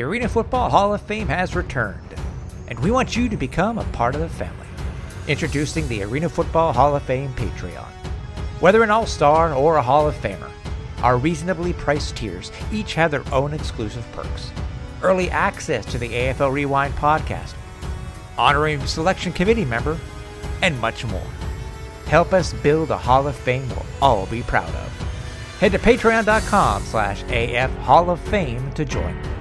the Arena Football Hall of Fame has returned, and we want you to become a part of the family. Introducing the Arena Football Hall of Fame Patreon. Whether an All Star or a Hall of Famer, our reasonably priced tiers each have their own exclusive perks early access to the AFL Rewind podcast, honorary selection committee member, and much more. Help us build a Hall of Fame we'll all be proud of. Head to patreon.com slash AF Hall of Fame to join.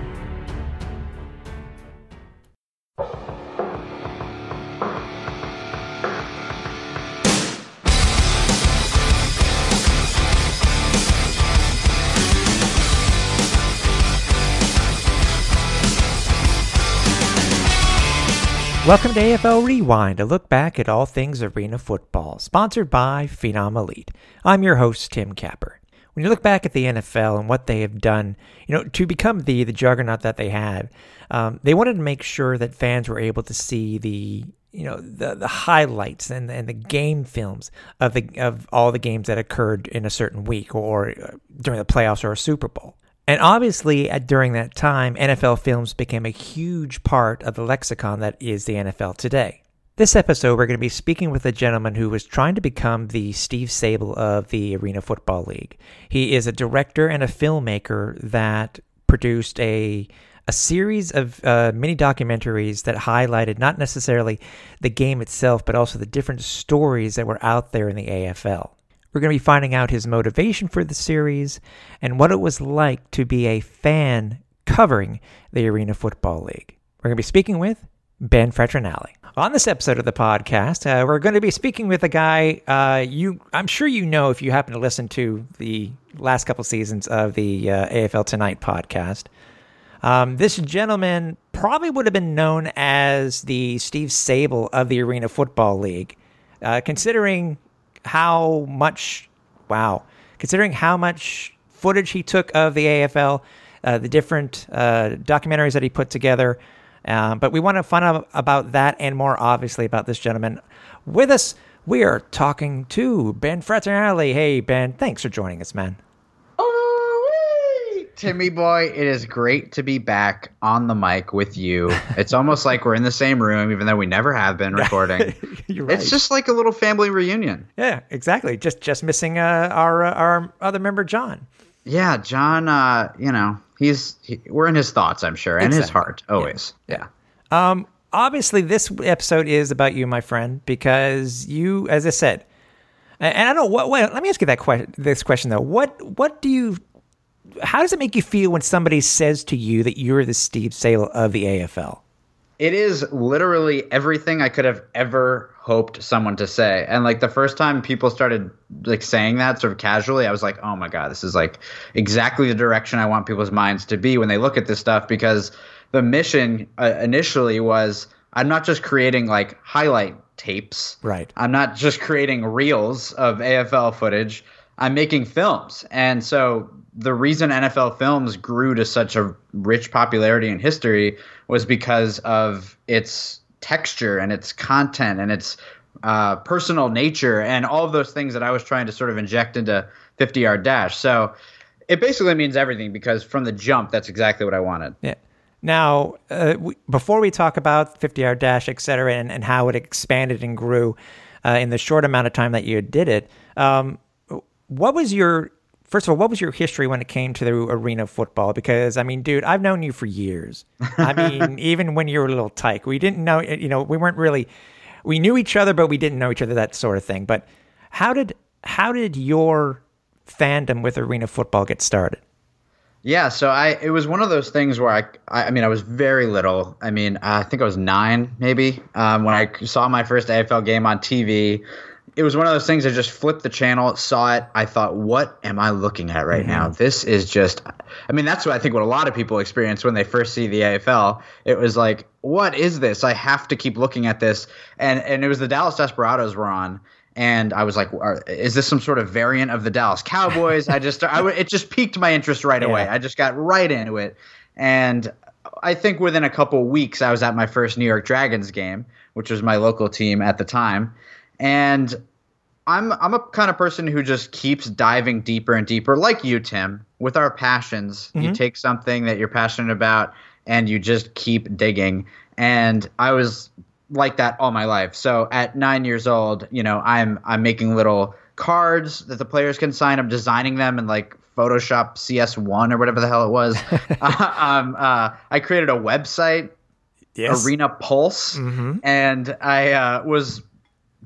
Welcome to AFL Rewind, a look back at all things arena football, sponsored by Phenom Elite. I'm your host, Tim Capper. When you look back at the NFL and what they have done, you know, to become the the juggernaut that they have, um, they wanted to make sure that fans were able to see the you know the the highlights and and the game films of the of all the games that occurred in a certain week or during the playoffs or a Super Bowl. And obviously, at, during that time, NFL films became a huge part of the lexicon that is the NFL today. This episode, we're going to be speaking with a gentleman who was trying to become the Steve Sabol of the Arena Football League. He is a director and a filmmaker that produced a a series of uh, mini documentaries that highlighted not necessarily the game itself, but also the different stories that were out there in the AFL. We're going to be finding out his motivation for the series and what it was like to be a fan covering the Arena Football League. We're going to be speaking with Ben Fraternale. On this episode of the podcast, uh, we're going to be speaking with a guy uh, you I'm sure you know if you happen to listen to the last couple seasons of the uh, AFL Tonight podcast. Um, this gentleman probably would have been known as the Steve Sabol of the Arena Football League, uh, considering how much, wow, considering how much footage he took of the AFL, uh, the different uh, documentaries that he put together. Um, but we want to find out about that and more, obviously, about this gentleman. With us, we are talking to Ben Fraternale. Hey, Ben, thanks for joining us, man. Timmy boy, it is great to be back on the mic with you. It's almost like we're in the same room, even though we never have been recording. You're right. It's just like a little family reunion. Yeah, exactly. Just just missing uh, our uh, our other member, John. Yeah, John. Uh, you know, he's he, we're in his thoughts, I'm sure, and exactly. his heart always. Yeah. yeah. Um. Obviously, this episode is about you, my friend, because you, as I said, and I don't know what. Wait, let me ask you that question. This question though, what what do you how does it make you feel when somebody says to you that you're the Steve Sabol of the AFL? It is literally everything I could have ever hoped someone to say. And like the first time people started like saying that sort of casually, I was like, "Oh my god, this is like exactly the direction I want people's minds to be when they look at this stuff because the mission uh, initially was I'm not just creating like highlight tapes. Right. I'm not just creating reels of AFL footage. I'm making films. And so the reason NFL films grew to such a rich popularity in history was because of its texture and its content and its uh, personal nature and all of those things that I was trying to sort of inject into 50 yard dash. So it basically means everything because from the jump, that's exactly what I wanted. Yeah. Now, uh, we, before we talk about 50 yard dash, et cetera, and, and how it expanded and grew uh, in the short amount of time that you did it, um, what was your first of all, what was your history when it came to the arena football? Because I mean, dude, I've known you for years. I mean, even when you were a little tyke, we didn't know. You know, we weren't really. We knew each other, but we didn't know each other. That sort of thing. But how did how did your fandom with arena football get started? Yeah, so I it was one of those things where I I, mean I was very little. I mean I think I was nine maybe um, when I saw my first AFL game on TV it was one of those things I just flipped the channel, saw it. I thought, what am I looking at right mm-hmm. now? This is just, I mean, that's what I think what a lot of people experience when they first see the AFL. It was like, what is this? I have to keep looking at this. And, and it was the Dallas Desperados were on. And I was like, is this some sort of variant of the Dallas Cowboys? I just, I, it just piqued my interest right yeah. away. I just got right into it. And I think within a couple weeks, I was at my first New York Dragons game, which was my local team at the time. And I'm I'm a kind of person who just keeps diving deeper and deeper, like you, Tim, with our passions. Mm-hmm. You take something that you're passionate about and you just keep digging. And I was like that all my life. So at nine years old, you know, I'm I'm making little cards that the players can sign. I'm designing them in like Photoshop CS1 or whatever the hell it was. uh, um, uh, I created a website, Yes. Arena Pulse, Mm-hmm. and I uh, was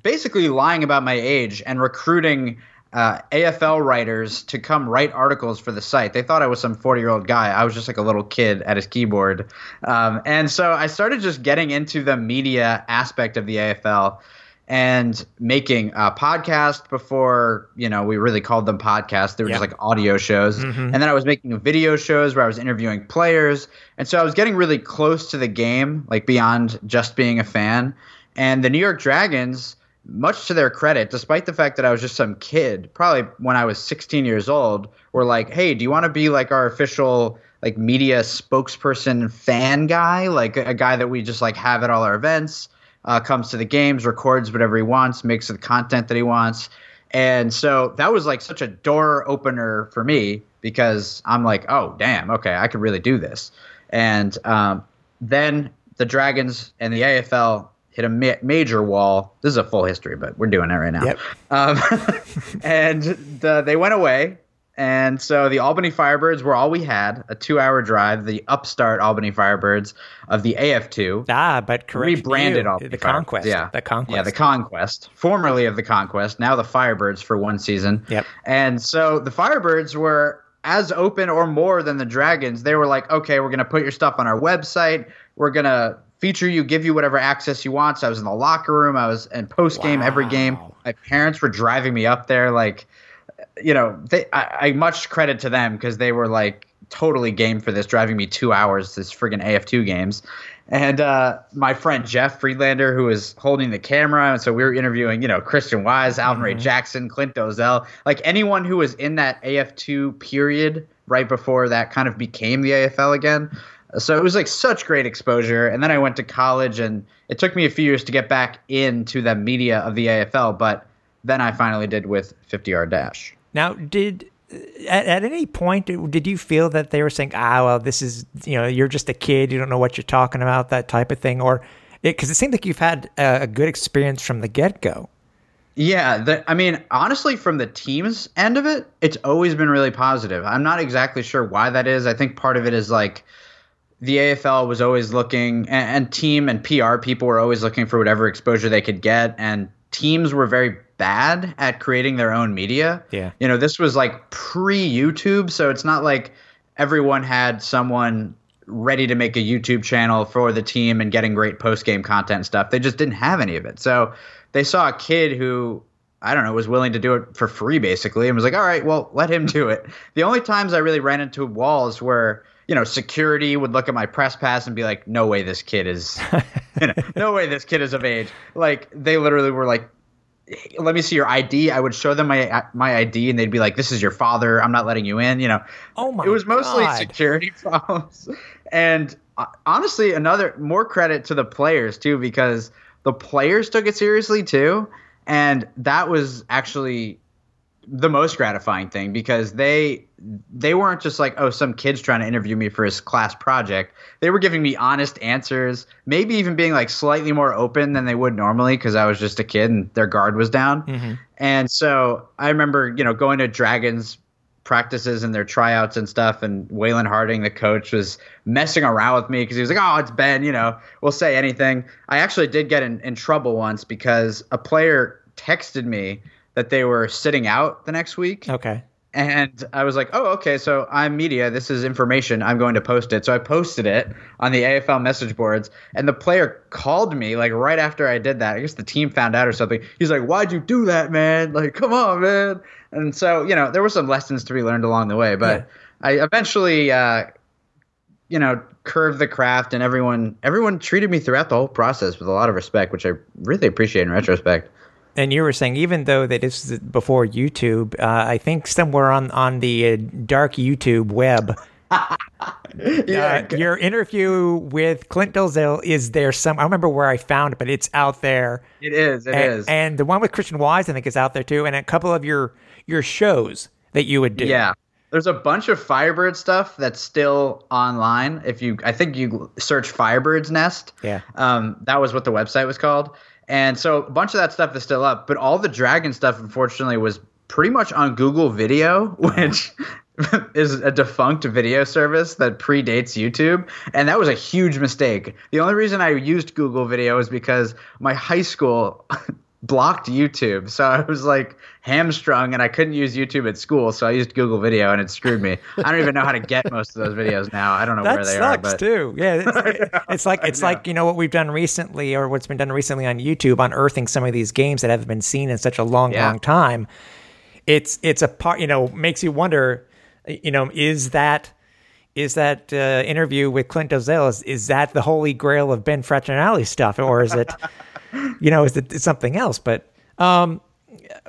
basically lying about my age and recruiting uh, AFL writers to come write articles for the site. They thought I was some 40 year old guy. I was just like a little kid at his keyboard. Um, and so I started just getting into the media aspect of the AFL and making a podcast before you know we really called them podcasts they were Yeah. just like audio shows and then i was making video shows where i was interviewing players and so i was getting really close to the game like beyond just being a fan and the new york dragons much to their credit despite the fact that i was just some kid probably when i was 16 years old were like hey do you want to be like our official like media spokesperson fan guy like a, guy that we just like have at all our events uh, comes to the games, records whatever he wants, makes the content that he wants. And so that was like such a door opener for me because I'm like, oh, damn, okay, I could really do this. And um, then the Dragons and the AFL hit a ma- major wall. This is a full history, but we're doing it right now. Yep. Um, and the, they went away. And so the Albany Firebirds were all we had a two hour drive, the upstart Albany Firebirds of the AF2 Ah, but correct. rebranded you, all the conquest. Yeah, the conquest. Yeah, the conquest, formerly of the conquest, now the Firebirds for one season. Yep. And so the Firebirds were as open or more than the Dragons. They were like, okay, we're gonna put your stuff on our website. We're gonna feature you, give you whatever access you want. So I was in the locker room. I was in post game every game. My parents were driving me up there, like you know, they, I, I much credit to them because they were like totally game for this, driving me two hours to this friggin' AF2 games. And uh, my friend Jeff Friedlander, who was holding the camera, and so we were interviewing, you know, Christian Wise, Alvin Ray Jackson, Clint Dozell, like anyone who was in that AF2 period right before that kind of became the AFL again. So it was like such great exposure. And then I went to college, and it took me a few years to get back into the media of the AFL, but then I finally did with 50 Yard Dash. Now, did at, at any point did you feel that they were saying, "Ah, well, this is you know, you're just a kid, you don't know what you're talking about," that type of thing, or because it, seemed like you've had a, a good experience from the get go. Yeah, the, I mean, honestly, from the team's end of it, it's always been really positive. I'm not exactly sure why that is. I think part of it is like the AFL was always looking, and, and team and PR people were always looking for whatever exposure they could get, and teams were very bad at creating their own media. Yeah. You know, this was like pre YouTube, so it's not like everyone had someone ready to make a YouTube channel for the team and getting great post game content stuff. They just didn't have any of it. So they saw a kid who I don't know was willing to do it for free basically and was like, "All right, well, let him do it." The only times I really ran into walls were you know, security would look at my press pass and be like, "No way, this kid is, you know, no way, this kid is of age." Like they literally were like, "Let me see your ID." I would show them my my ID, and they'd be like, "This is your father. I'm not letting you in." You know, Oh my it was mostly God. security problems, and uh, honestly, another more credit to the players too, because the players took it seriously too, and that was actually the most gratifying thing because they they weren't just like oh some kid's trying to interview me for his class project. They were giving me honest answers maybe even being like slightly more open than they would normally because i was just a kid and their guard was down. Mm-hmm. And so i remember you know going to dragons practices and their tryouts and stuff and Waylon Harding the coach was messing around with me because he was like oh it's Ben you know we'll say anything. I actually did get in, in trouble once because a player texted me that they were sitting out the next week Okay. and I was like, oh, okay, so I'm media. This is information. I'm going to post it. So I posted it on the AFL message boards. And the player called me like right after I did that. I guess the team found out or something. He's like, why'd you do that, man? Like, come on, man. And so, you know, there were some lessons to be learned along the way. But I eventually, uh, you know, curved the craft and everyone everyone treated me throughout the whole process with a lot of respect, which I really appreciate in retrospect. And you were saying even though that this is before YouTube, uh, I think somewhere on on the uh, dark YouTube web, Yeah, uh, your interview with Clint Dozell is there. Some I don't remember where I found it, but it's out there. it is. It is. and, and the one with Christian Wise, I think, is out there too. And a couple of your your shows that you would do. Yeah, There's a bunch of Firebird stuff that's still online. If you, I think you search Firebird's Nest. Yeah. Um, that was what the website was called. And so a bunch of that stuff is still up, but all the Dragon stuff, unfortunately, was pretty much on Google Video, which is a defunct video service that predates YouTube. And that was a huge mistake. The only reason I used Google Video is because my high school blocked YouTube. So I was like hamstrung and I couldn't use YouTube at school. So I used Google Video and it screwed me. I don't even know how to get most of those videos now. I don't know that where they sucks are. But too. Yeah, it's, it's like it's like you know what we've done recently, or what's been done recently on YouTube, unearthing some of these games that haven't been seen in such a long, Yeah. long time. It's it's a part. You know, makes you wonder. You know, is that is that uh, interview with Clint Dozell is, is that the holy grail of Ben Fraternale stuff, or is it? you know, is it something else? But um,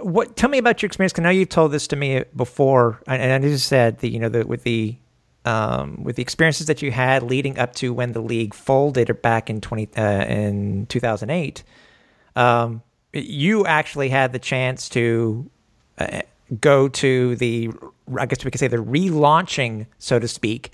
what? Tell me about your experience. 'cause I know you've told this to me before, and, I just said that you know the, with the um, with the experiences that you had leading up to when the league folded back in twenty uh, in two thousand eight. Um, you actually had the chance to uh, go to the, I guess we could say the relaunching, so to speak,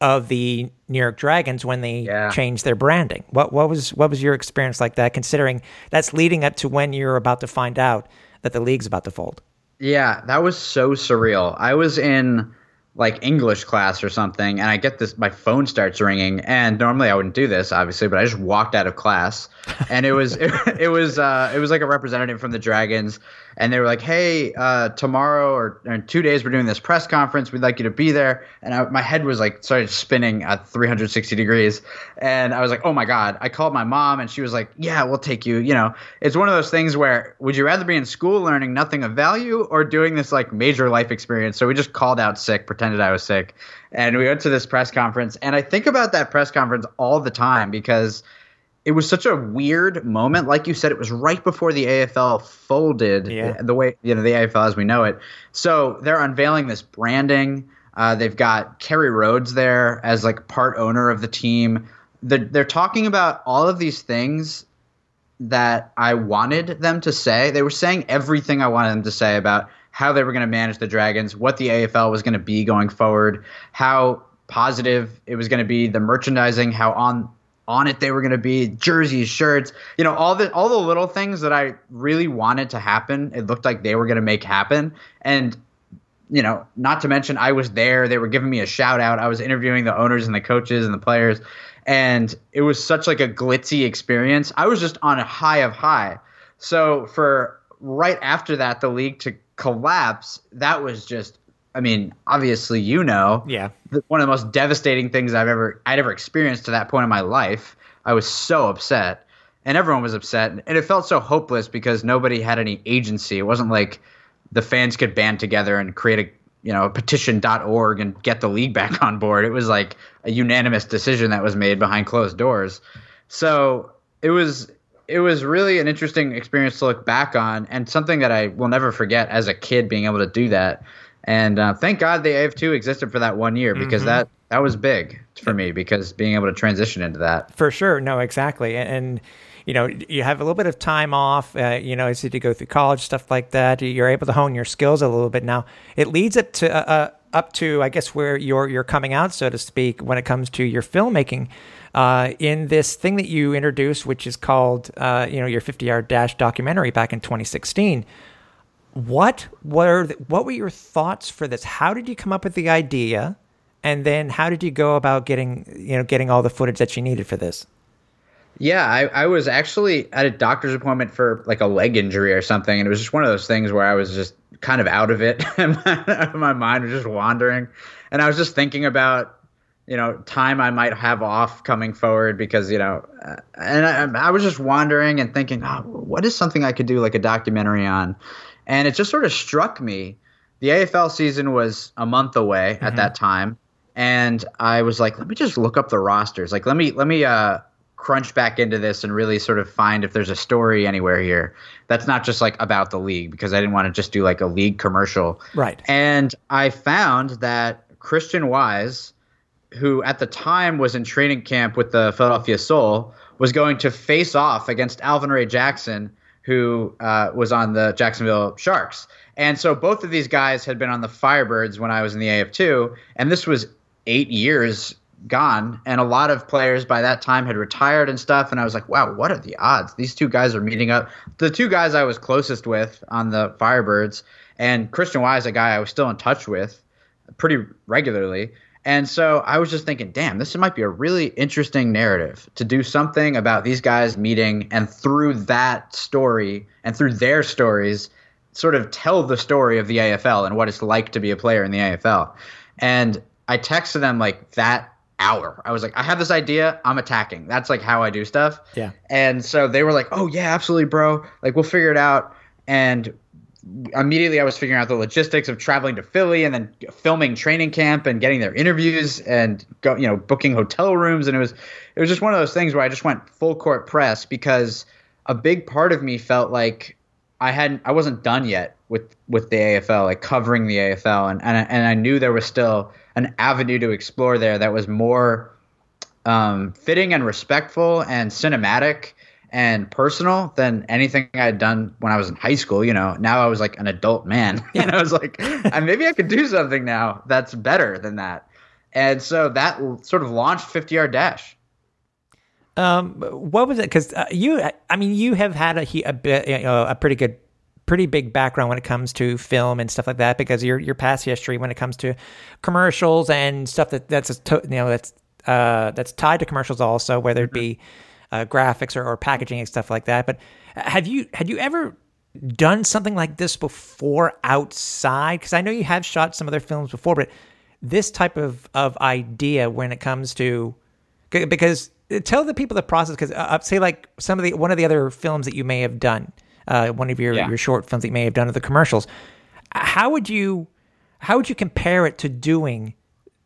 of the New York Dragons when they Yeah. changed their branding. What what was what was your experience like that? Considering that's leading up to when you're about to find out that the league's about to fold. Yeah, that was so surreal. I was in like English class or something, and I get this. My phone starts ringing, and normally I wouldn't do this, obviously, but I just walked out of class, and it was it, it was uh, it was like a representative from the Dragons, and they were like, "Hey, uh, tomorrow or, or in two days, we're doing this press conference. We'd like you to be there." And I, my head was like started spinning at 360 degrees, and I was like, "Oh my god!" I called my mom, and she was like, "Yeah, we'll take you." You know, it's one of those things where would you rather be in school learning nothing of value or doing this like major life experience? So we just called out sick, pretended I was sick, and we went to this press conference. And I think about that press conference all the time because it was such a weird moment. Like you said, it was right before the AFL folded Yeah. the way you know the AFL as we know it. So they're unveiling this branding. Uh, they've got Kerry Rhodes there as like part owner of the team. They're, they're talking about all of these things that I wanted them to say. They were saying everything I wanted them to say about how they were going to manage the Dragons, what the AFL was going to be going forward, how positive it was going to be, the merchandising, how on on it they were going to be, jerseys, shirts, you know, all the all the little things that I really wanted to happen. It looked like they were going to make happen, and you know, not to mention I was there. They were giving me a shout out. I was interviewing the owners and the coaches and the players, and it was such like a glitzy experience. I was just on a high of high. So for right after that, the league to collapse, that was just. I mean, obviously, you know, Yeah. one of the most devastating things I've ever I'd ever experienced to that point in my life. I was so upset, and everyone was upset, and it felt so hopeless because nobody had any agency. It wasn't like the fans could band together and create a you know a petition.org and get the league back on board. It was like a unanimous decision that was made behind closed doors. So it was it was really an interesting experience to look back on and something that I will never forget as a kid being able to do that. And uh, thank God the AF2 existed for that one year because that that was big for me because being able to transition into that. For sure. No, exactly. And, and you know, you have a little bit of time off, uh, you know, as you go through college, stuff like that. You're able to hone your skills a little bit. Now, it leads up to, uh, uh, up to, I guess, where you're, you're coming out, so to speak, when it comes to your filmmaking. Uh, in this thing that you introduced, which is called, uh, you know, your 50 yard dash documentary back in 2016. What were the, what were your thoughts for this? How did you come up with the idea, and then how did you go about getting you know getting all the footage that you needed for this? Yeah, I, I was actually at a doctor's appointment for like a leg injury or something, and it was just one of those things where I was just kind of out of it, and my, my mind was just wandering, and I was just thinking about you know time I might have off coming forward because you know, uh, and I, I was just wandering and thinking, oh, what is something I could do like a documentary on, and it just sort of struck me. The AFL season was a month away at that time, and I was like, let me just look up the rosters. Like, let me let me uh crunch back into this and really sort of find if there's a story anywhere here that's not just like about the league because I didn't want to just do like a league commercial. Right. And I found that Christian Wise, who at the time was in training camp with the Philadelphia Soul, was going to face off against Alvin Ray Jackson, who uh, was on the Jacksonville Sharks. And so both of these guys had been on the Firebirds when I was in the AF2, and this was eight years gone. And a lot of players by that time had retired and stuff. And I was like, wow, what are the odds? These two guys are meeting up. The two guys I was closest with on the Firebirds, and Christian Wise, a guy I was still in touch with pretty regularly. And so I was just thinking, damn, this might be a really interesting narrative to do something about these guys meeting and through that story and through their stories, sort of tell the story of the AFL and what it's like to be a player in the AFL. And I texted them like that hour. I was like, I have this idea. I'm attacking. That's like how I do stuff. Yeah. And so they were like, oh, yeah, absolutely, bro. Like, we'll figure it out. And immediately I was figuring out the logistics of traveling to Philly and then filming training camp and getting their interviews and go, you know, booking hotel rooms. And it was, it was just one of those things where I just went full court press because a big part of me felt like I hadn't, I wasn't done yet with, with the AFL, like covering the AFL. And, and, and I knew there was still an avenue to explore there that was more um, fitting and respectful and cinematic and personal than anything I had done when I was in high school. You know, now I was like an adult man, and I was like, maybe I could do something now that's better than that. And so that sort of launched 50 Yard Dash. Um, what was it? Because uh, you, I mean, you have had a a, bit, you know, a pretty good, pretty big background when it comes to film and stuff like that. Because your your past history when it comes to commercials and stuff that that's a, you know that's uh that's tied to commercials also, whether it be uh, graphics or, or packaging and stuff like that. But have you had you ever done something like this before outside? Because I know you have shot some other films before, but this type of of idea when it comes to because tell the people the process because uh, uh, say like some of the one of the other films that you may have done uh, one of your yeah. your short films that you may have done of the commercials how would you how would you compare it to doing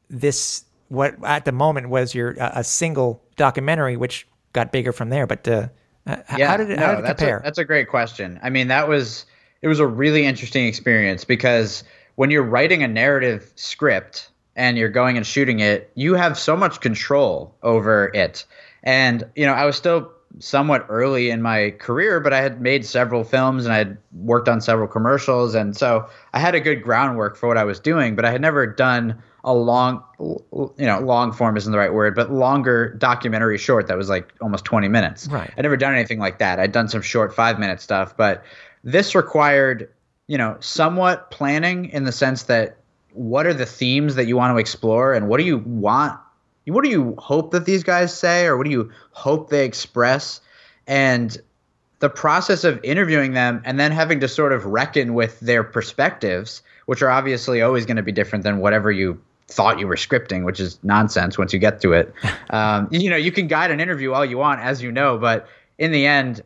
this what at the moment was your uh, a single documentary which got bigger from there. But uh, yeah, how did it, no, how did it that's compare? A, that's a great question. I mean, that was it was a really interesting experience because when you're writing a narrative script and you're going and shooting it, you have so much control over it. And you know, I was still somewhat early in my career, but I had made several films and I had worked on several commercials, and so I had a good groundwork for what I was doing. But I had never done a long, you know, long form isn't the right word, but longer documentary short that was like almost 20 minutes. Right. I'd never done anything like that. I'd done some short five minute stuff, but this required, you know, somewhat planning in the sense that what are the themes that you want to explore and what do you want, what do you hope that these guys say or what do you hope they express? And the process of interviewing them and then having to sort of reckon with their perspectives, which are obviously always going to be different than whatever you thought you were scripting, which is nonsense once you get to it. Um, you know, you can guide an interview all you want, as you know, but in the end,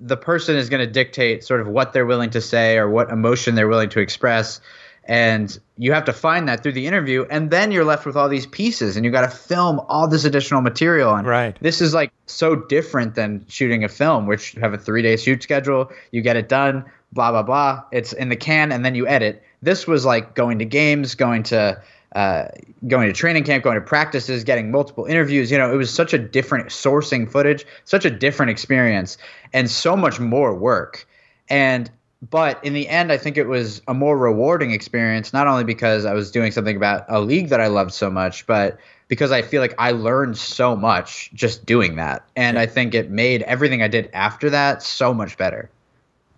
the person is going to dictate sort of what they're willing to say or what emotion they're willing to express. And you have to find that through the interview. And then you're left with all these pieces and you got to film all this additional material. And right. this is like so different than shooting a film, which you have a three day shoot schedule, you get it done, blah, blah, blah. It's in the can and then you edit. This was like going to games, going to uh, going to training camp, going to practices, getting multiple interviews. You know, it was such a different sourcing footage, such a different experience, and so much more work. And but in the end, I think it was a more rewarding experience, not only because I was doing something about a league that I loved so much, but because I feel like I learned so much just doing that. And I think it made everything I did after that so much better.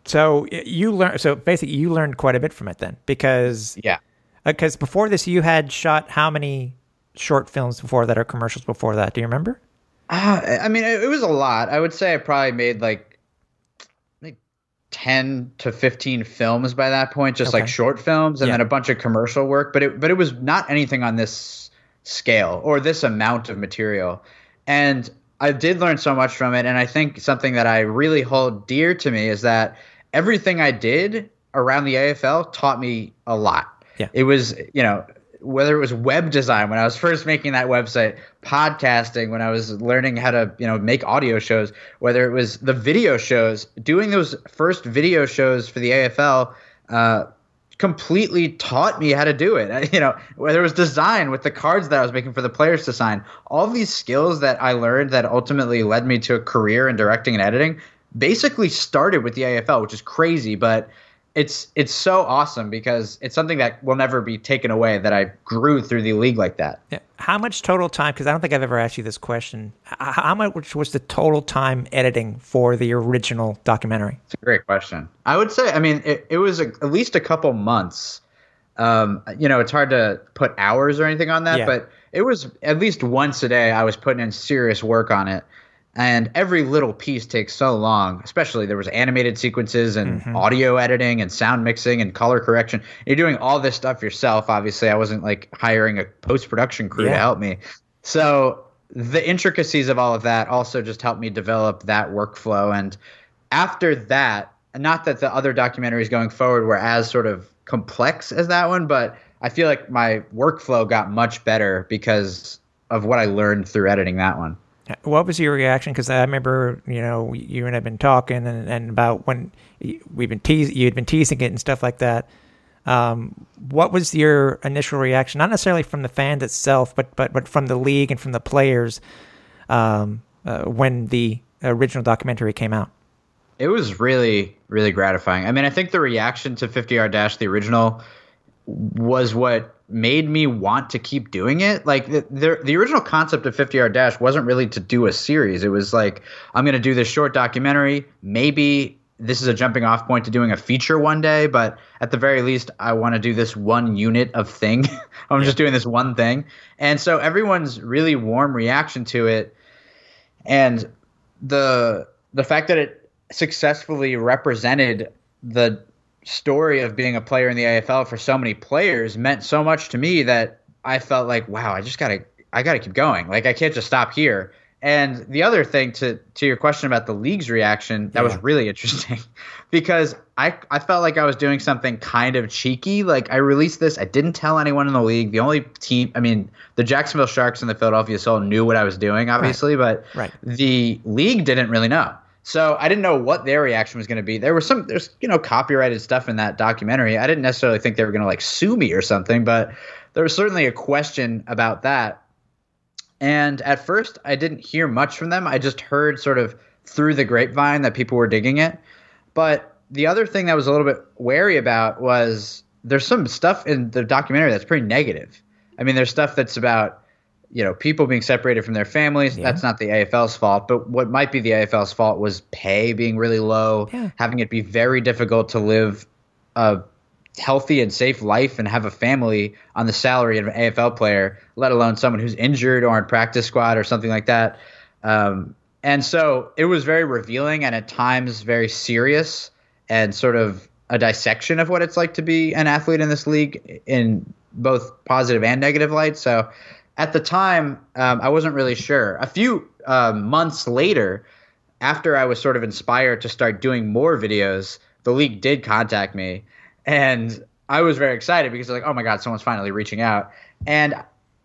So you learned. So basically, you learned quite a bit from it then, because yeah, because uh, before this, you had shot how many short films before that or commercials before that? Do you remember? Uh, I mean, it, it was a lot. I would say I probably made like ten to fifteen films by that point, just okay. like short films, and yeah. then a bunch of commercial work. But it but it was not anything on this scale or this amount of material. And I did learn so much from it. And I think something that I really hold dear to me is that everything I did around the AFL taught me a lot. Yeah. It was, you know, whether it was web design when I was first making that website, podcasting when I was learning how to, you know, make audio shows, whether it was the video shows, doing those first video shows for the AFL, uh, completely taught me how to do it. You know, whether it was design with the cards that I was making for the players to sign, all these skills that I learned that ultimately led me to a career in directing and editing basically started with the AFL, which is crazy, but it's it's so awesome because it's something that will never be taken away that I grew through the league like that. Yeah. How much total time? Because I don't think I've ever asked you this question. How much was the total time editing for the original documentary? It's a great question. I would say, I mean, it, it was a, at least a couple months. Um, you know, it's hard to put hours or anything on that, yeah. but it was at least once a day. I was putting in serious work on it and every little piece takes so long especially there was animated sequences and mm-hmm. audio editing and sound mixing and color correction. You're doing all this stuff yourself obviously. I wasn't like hiring a post-production crew yeah. to help me. So the intricacies of all of that also just helped me develop that workflow. And after that not that the other documentaries going forward were as sort of complex as that one but i feel like my workflow got much better because of what i learned through editing that one what was your reaction? Because I remember, you know, you and I've been talking and, and about when we've been teasing, you had been teasing it and stuff like that. Um, what was your initial reaction? Not necessarily from the fans itself, but but but from the league and from the players um, uh, when the original documentary came out. It was really really gratifying. I mean, I think the reaction to 50 Yard Dash, the original, was what made me want to keep doing it. Like the, the, the original concept of 50 Yard Dash wasn't really to do a series. It was like I'm going to do this short documentary. Maybe this is a jumping off point to doing a feature one day, but at the very least, I want to do this one unit of thing. I'm yeah. just doing this one thing. And so everyone's really warm reaction to it and the the fact that it successfully represented the story of being a player in the AFL for so many players meant so much to me that I felt like, wow, I just gotta, I gotta keep going. Like I can't just stop here. And the other thing to to your question about the league's reaction, that yeah. was really interesting because I I felt like I was doing something kind of cheeky. Like I released this, I didn't tell anyone in the league. The only team, I mean, the Jacksonville Sharks and the Philadelphia Soul knew what I was doing, obviously, right. but right. the league didn't really know. So I didn't know what their reaction was going to be. There was some, there's you know copyrighted stuff in that documentary. I didn't necessarily think they were going to like sue me or something, but there was certainly a question about that. And at first, I didn't hear much from them. I just heard sort of through the grapevine that people were digging it. But the other thing that I was a little bit wary about was there's some stuff in the documentary that's pretty negative. I mean, there's stuff that's about you know, people being separated from their families. Yeah. That's not the AFL's fault, but what might be the AFL's fault was pay being really low, yeah. having it be very difficult to live a healthy and safe life and have a family on the salary of an AFL player, let alone someone who's injured or in practice squad or something like that. Um, and so it was very revealing and at times very serious and sort of a dissection of what it's like to be an athlete in this league in both positive and negative light. So at the time, um, I wasn't really sure. A few uh, months later, after I was sort of inspired to start doing more videos, the league did contact me, and I was very excited because like, oh my god, someone's finally reaching out, and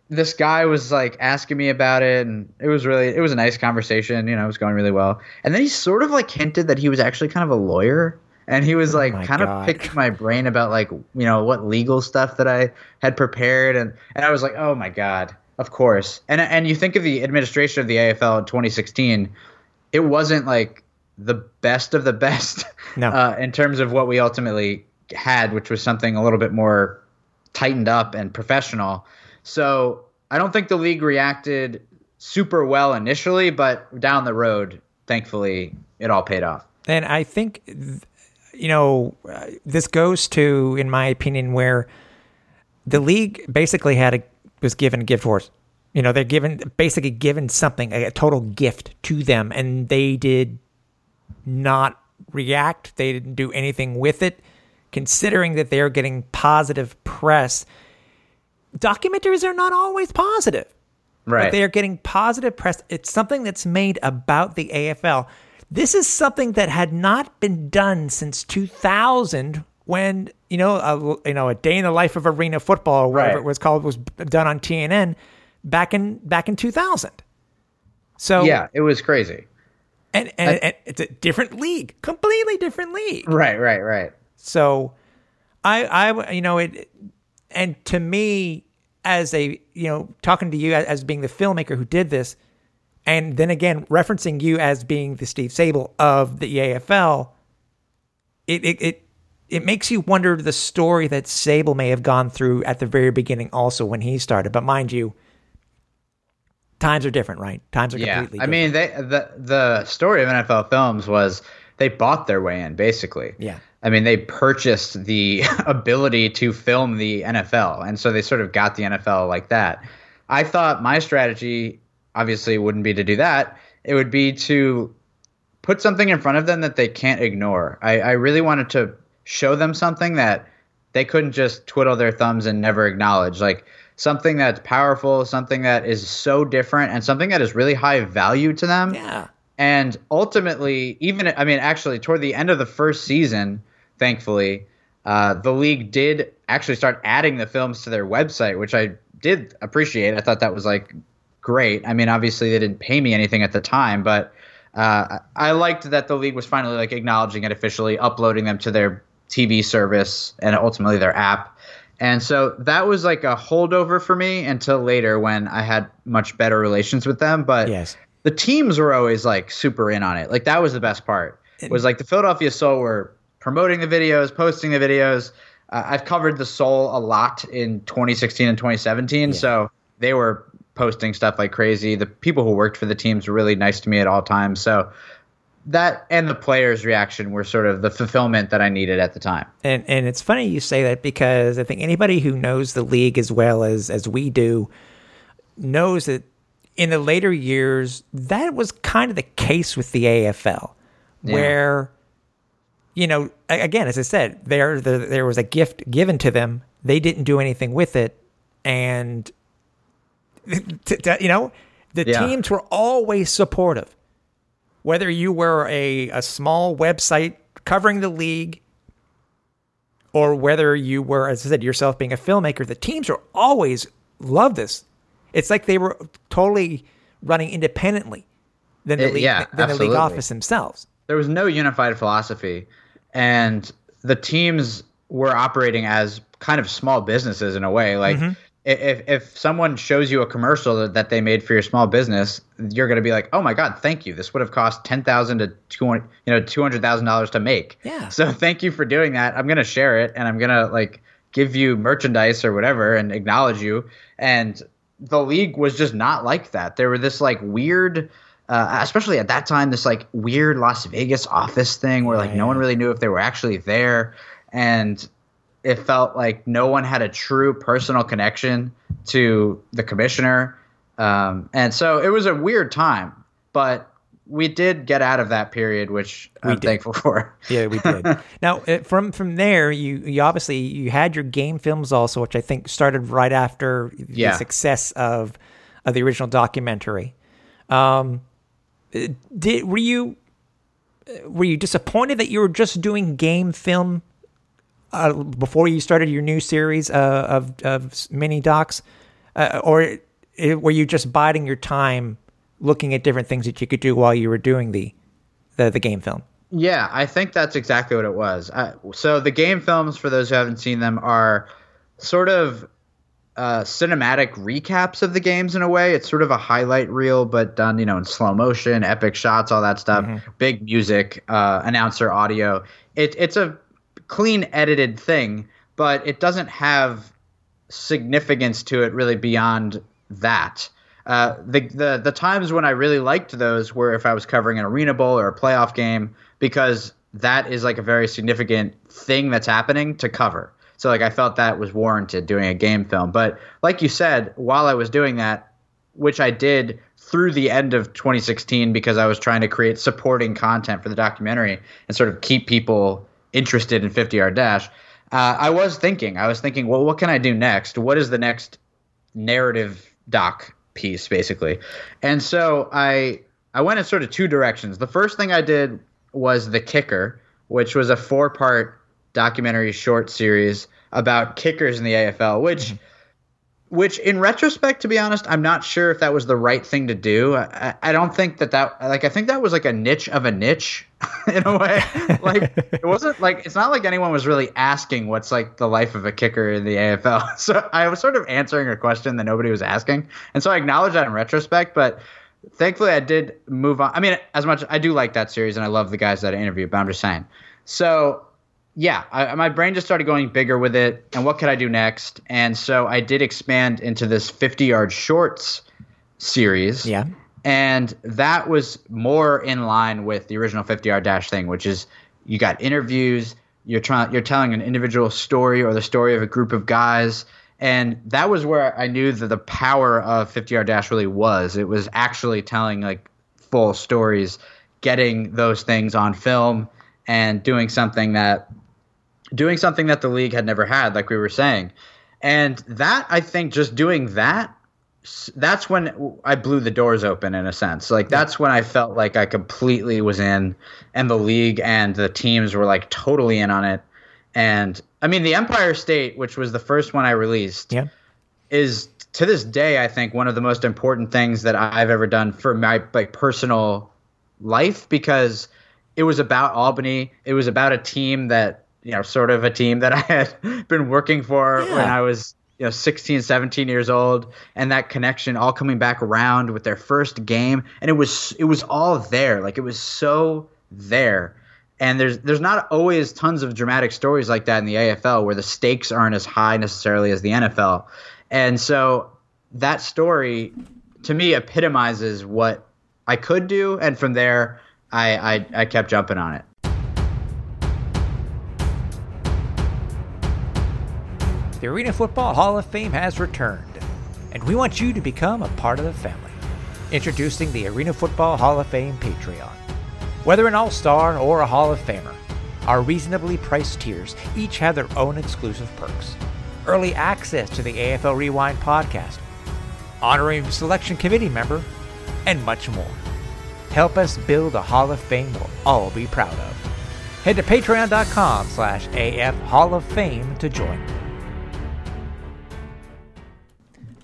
this guy was like asking me about it, and it was really it was a nice conversation. You know, it was going really well, and then he sort of like hinted that he was actually kind of a lawyer and he was oh like oh kind of picking my brain about like you know what legal stuff that I had prepared. And and I was like oh my God of course. And and you think of the administration of the AFL in 2016 it wasn't like the best of the best no. uh, in terms of what we ultimately had which was something a little bit more tightened up and professional. So I don't think the league reacted super well initially but down the road thankfully it all paid off. And I think you know, uh, this goes to, in my opinion, where the league basically had a was given a gift horse. You know, they're given basically given something, a, a total gift to them, and they did not react. They didn't do anything with it, considering that they're getting positive press. Documentaries are not always positive. Right. But they are getting positive press. It's something that's made about the AFL. This is something that had not been done since 2000 when, you know, a, you know, a day in the life of arena football or whatever right. it was called was done on TNN back in back in 2000. So Yeah, it was crazy. And and, I, and it's a different league, completely different league. Right, right, right. So I I you know it and to me as a you know talking to you as being the filmmaker who did this and then again referencing you as being the Steve Sabol of the AFL, it it, it it makes you wonder the story that Sabol may have gone through at the very beginning, also when he started. But mind you, times are different, right? Times are completely different. yeah. completely. I mean, they the the story of NFL Films was they bought their way in, basically. Yeah. I mean, they purchased the ability to film the NFL, and so they sort of got the NFL like that. I thought my strategy, obviously, it wouldn't be to do that. It would be to put something in front of them that they can't ignore. I, I really wanted to show them something that they couldn't just twiddle their thumbs and never acknowledge. Like something that's powerful, something that is so different, and something that is really high value to them. Yeah. And ultimately, even I mean, actually, toward the end of the first season, thankfully, uh, the league did actually start adding the films to their website, which I did appreciate. I thought that was like great. I mean, obviously, they didn't pay me anything at the time, but uh, I liked that the league was finally like acknowledging it officially, uploading them to their TV service and ultimately their app. And so that was like a holdover for me until later when I had much better relations with them. But Yes. the teams were always like super in on it. Like that was the best part. Was like the Philadelphia Soul were promoting the videos, posting the videos. Uh, I've covered the Soul a lot in 2016 and 2017, so they were posting stuff like crazy. The people who worked for the teams were really nice to me at all times. So that and the players' reaction were sort of the fulfillment that I needed at the time. And and it's funny you say that because I think anybody who knows the league as well as as we do knows that in the later years that was kind of the case with the AFL, where you know again as I said there there, there was a gift given to them they didn't do anything with it and you know the Yeah. teams were always supportive whether you were a, a small website covering the league or whether you were, as I said, yourself being a filmmaker, the teams were always love this. It's like they were totally running independently than the It- league, yeah, than the league office themselves. there was no unified philosophy and the teams were operating as kind of small businesses in a way like Mm-hmm. If, if someone shows you a commercial that, that they made for your small business you're going to be like oh my god thank you. This would have cost 10000 to 200 you know $200000 to make. Yeah. so thank you for doing that. I'm going to share it and i'm going to like give you merchandise or whatever and acknowledge you. And the league was just not like that. There were this like weird uh, especially at that time, this like weird Las Vegas office thing where like no one really knew if they were actually there, and it felt like no one had a true personal connection to the commissioner, um, and so it was a weird time. But we did get out of that period, which I'm did. thankful for. Yeah, we did. now, uh, from from there, you you obviously you had your game films also, which I think started right after Yeah. the success of of the original documentary. Um, uh, did were you uh, were you disappointed that you were just doing game film uh, before you started your new series uh, of of mini docs, uh, or it, were you just biding your time, looking at different things that you could do while you were doing the the, the game film? Yeah, I think that's exactly what it was. Uh, so the game films, for those who haven't seen them, are sort of uh, cinematic recaps of the games in a way. It's sort of a highlight reel, but done, you know, in slow motion, epic shots, all that stuff, big music, uh, announcer audio. It, it's a clean edited thing, but it doesn't have significance to it really beyond that. Uh, the, the the times when I really liked those were if I was covering an arena bowl or a playoff game because that is like a very significant thing that's happening to cover. So like I felt that was warranted doing a game film. But like you said, while I was doing that, which I did through the end of 2016 because I was trying to create supporting content for the documentary and sort of keep people interested in 50 Yard Dash. Uh, I was thinking, I was thinking, well, what can I do next? What is the next narrative doc piece, basically? And so I I went in sort of two directions. The first thing I did was The Kicker, which was a four part documentary short series about kickers in the AFL, which which in retrospect to be honest i'm not sure if that was the right thing to do i, I don't think that that like i think that was like a niche of a niche in a way like it wasn't like it's not like anyone was really asking what's like the life of a kicker in the afl so i was sort of answering a question that nobody was asking and so i acknowledge that in retrospect but thankfully i did move on i mean as much i do like that series and i love the guys that i interviewed but i'm just saying so yeah, I, my brain just started going bigger with it. And what could I do next? And so I did expand into this 50 yard shorts series. Yeah. And that was more in line with the original 50 yard dash thing, which is you got interviews, you're trying, you're telling an individual story or the story of a group of guys. And that was where I knew that the power of 50 yard dash really was. It was actually telling like full stories, getting those things on film and doing something that doing something that the league had never had, like we were saying. And that, I think, just doing that, that's when I blew the doors open in a sense. Like, that's when I felt like I completely was in, and the league and the teams were like totally in on it. And I mean, the Empire State, which was the first one I released, yeah. is to this day, I think, one of the most important things that I've ever done for my like personal life because it was about Albany. It was about a team that you know, sort of a team that I had been working for yeah. when I was, you know, 16, 17 years old, and that connection all coming back around with their first game, and it was it was all there, like it was so there. And there's there's not always tons of dramatic stories like that in the AFL where the stakes aren't as high necessarily as the NFL, and so that story to me epitomizes what I could do, and from there I, I, I kept jumping on it. The Arena Football Hall of Fame has returned, and we want you to become a part of the family. Introducing the Arena Football Hall of Fame Patreon. Whether an All Star or a Hall of Famer, our reasonably priced tiers each have their own exclusive perks. Early access to the AFL Rewind podcast, honorary selection committee member, and much more. Help us build a Hall of Fame we'll all be proud of. Head to patreon.com slash AF Hall of Fame to join.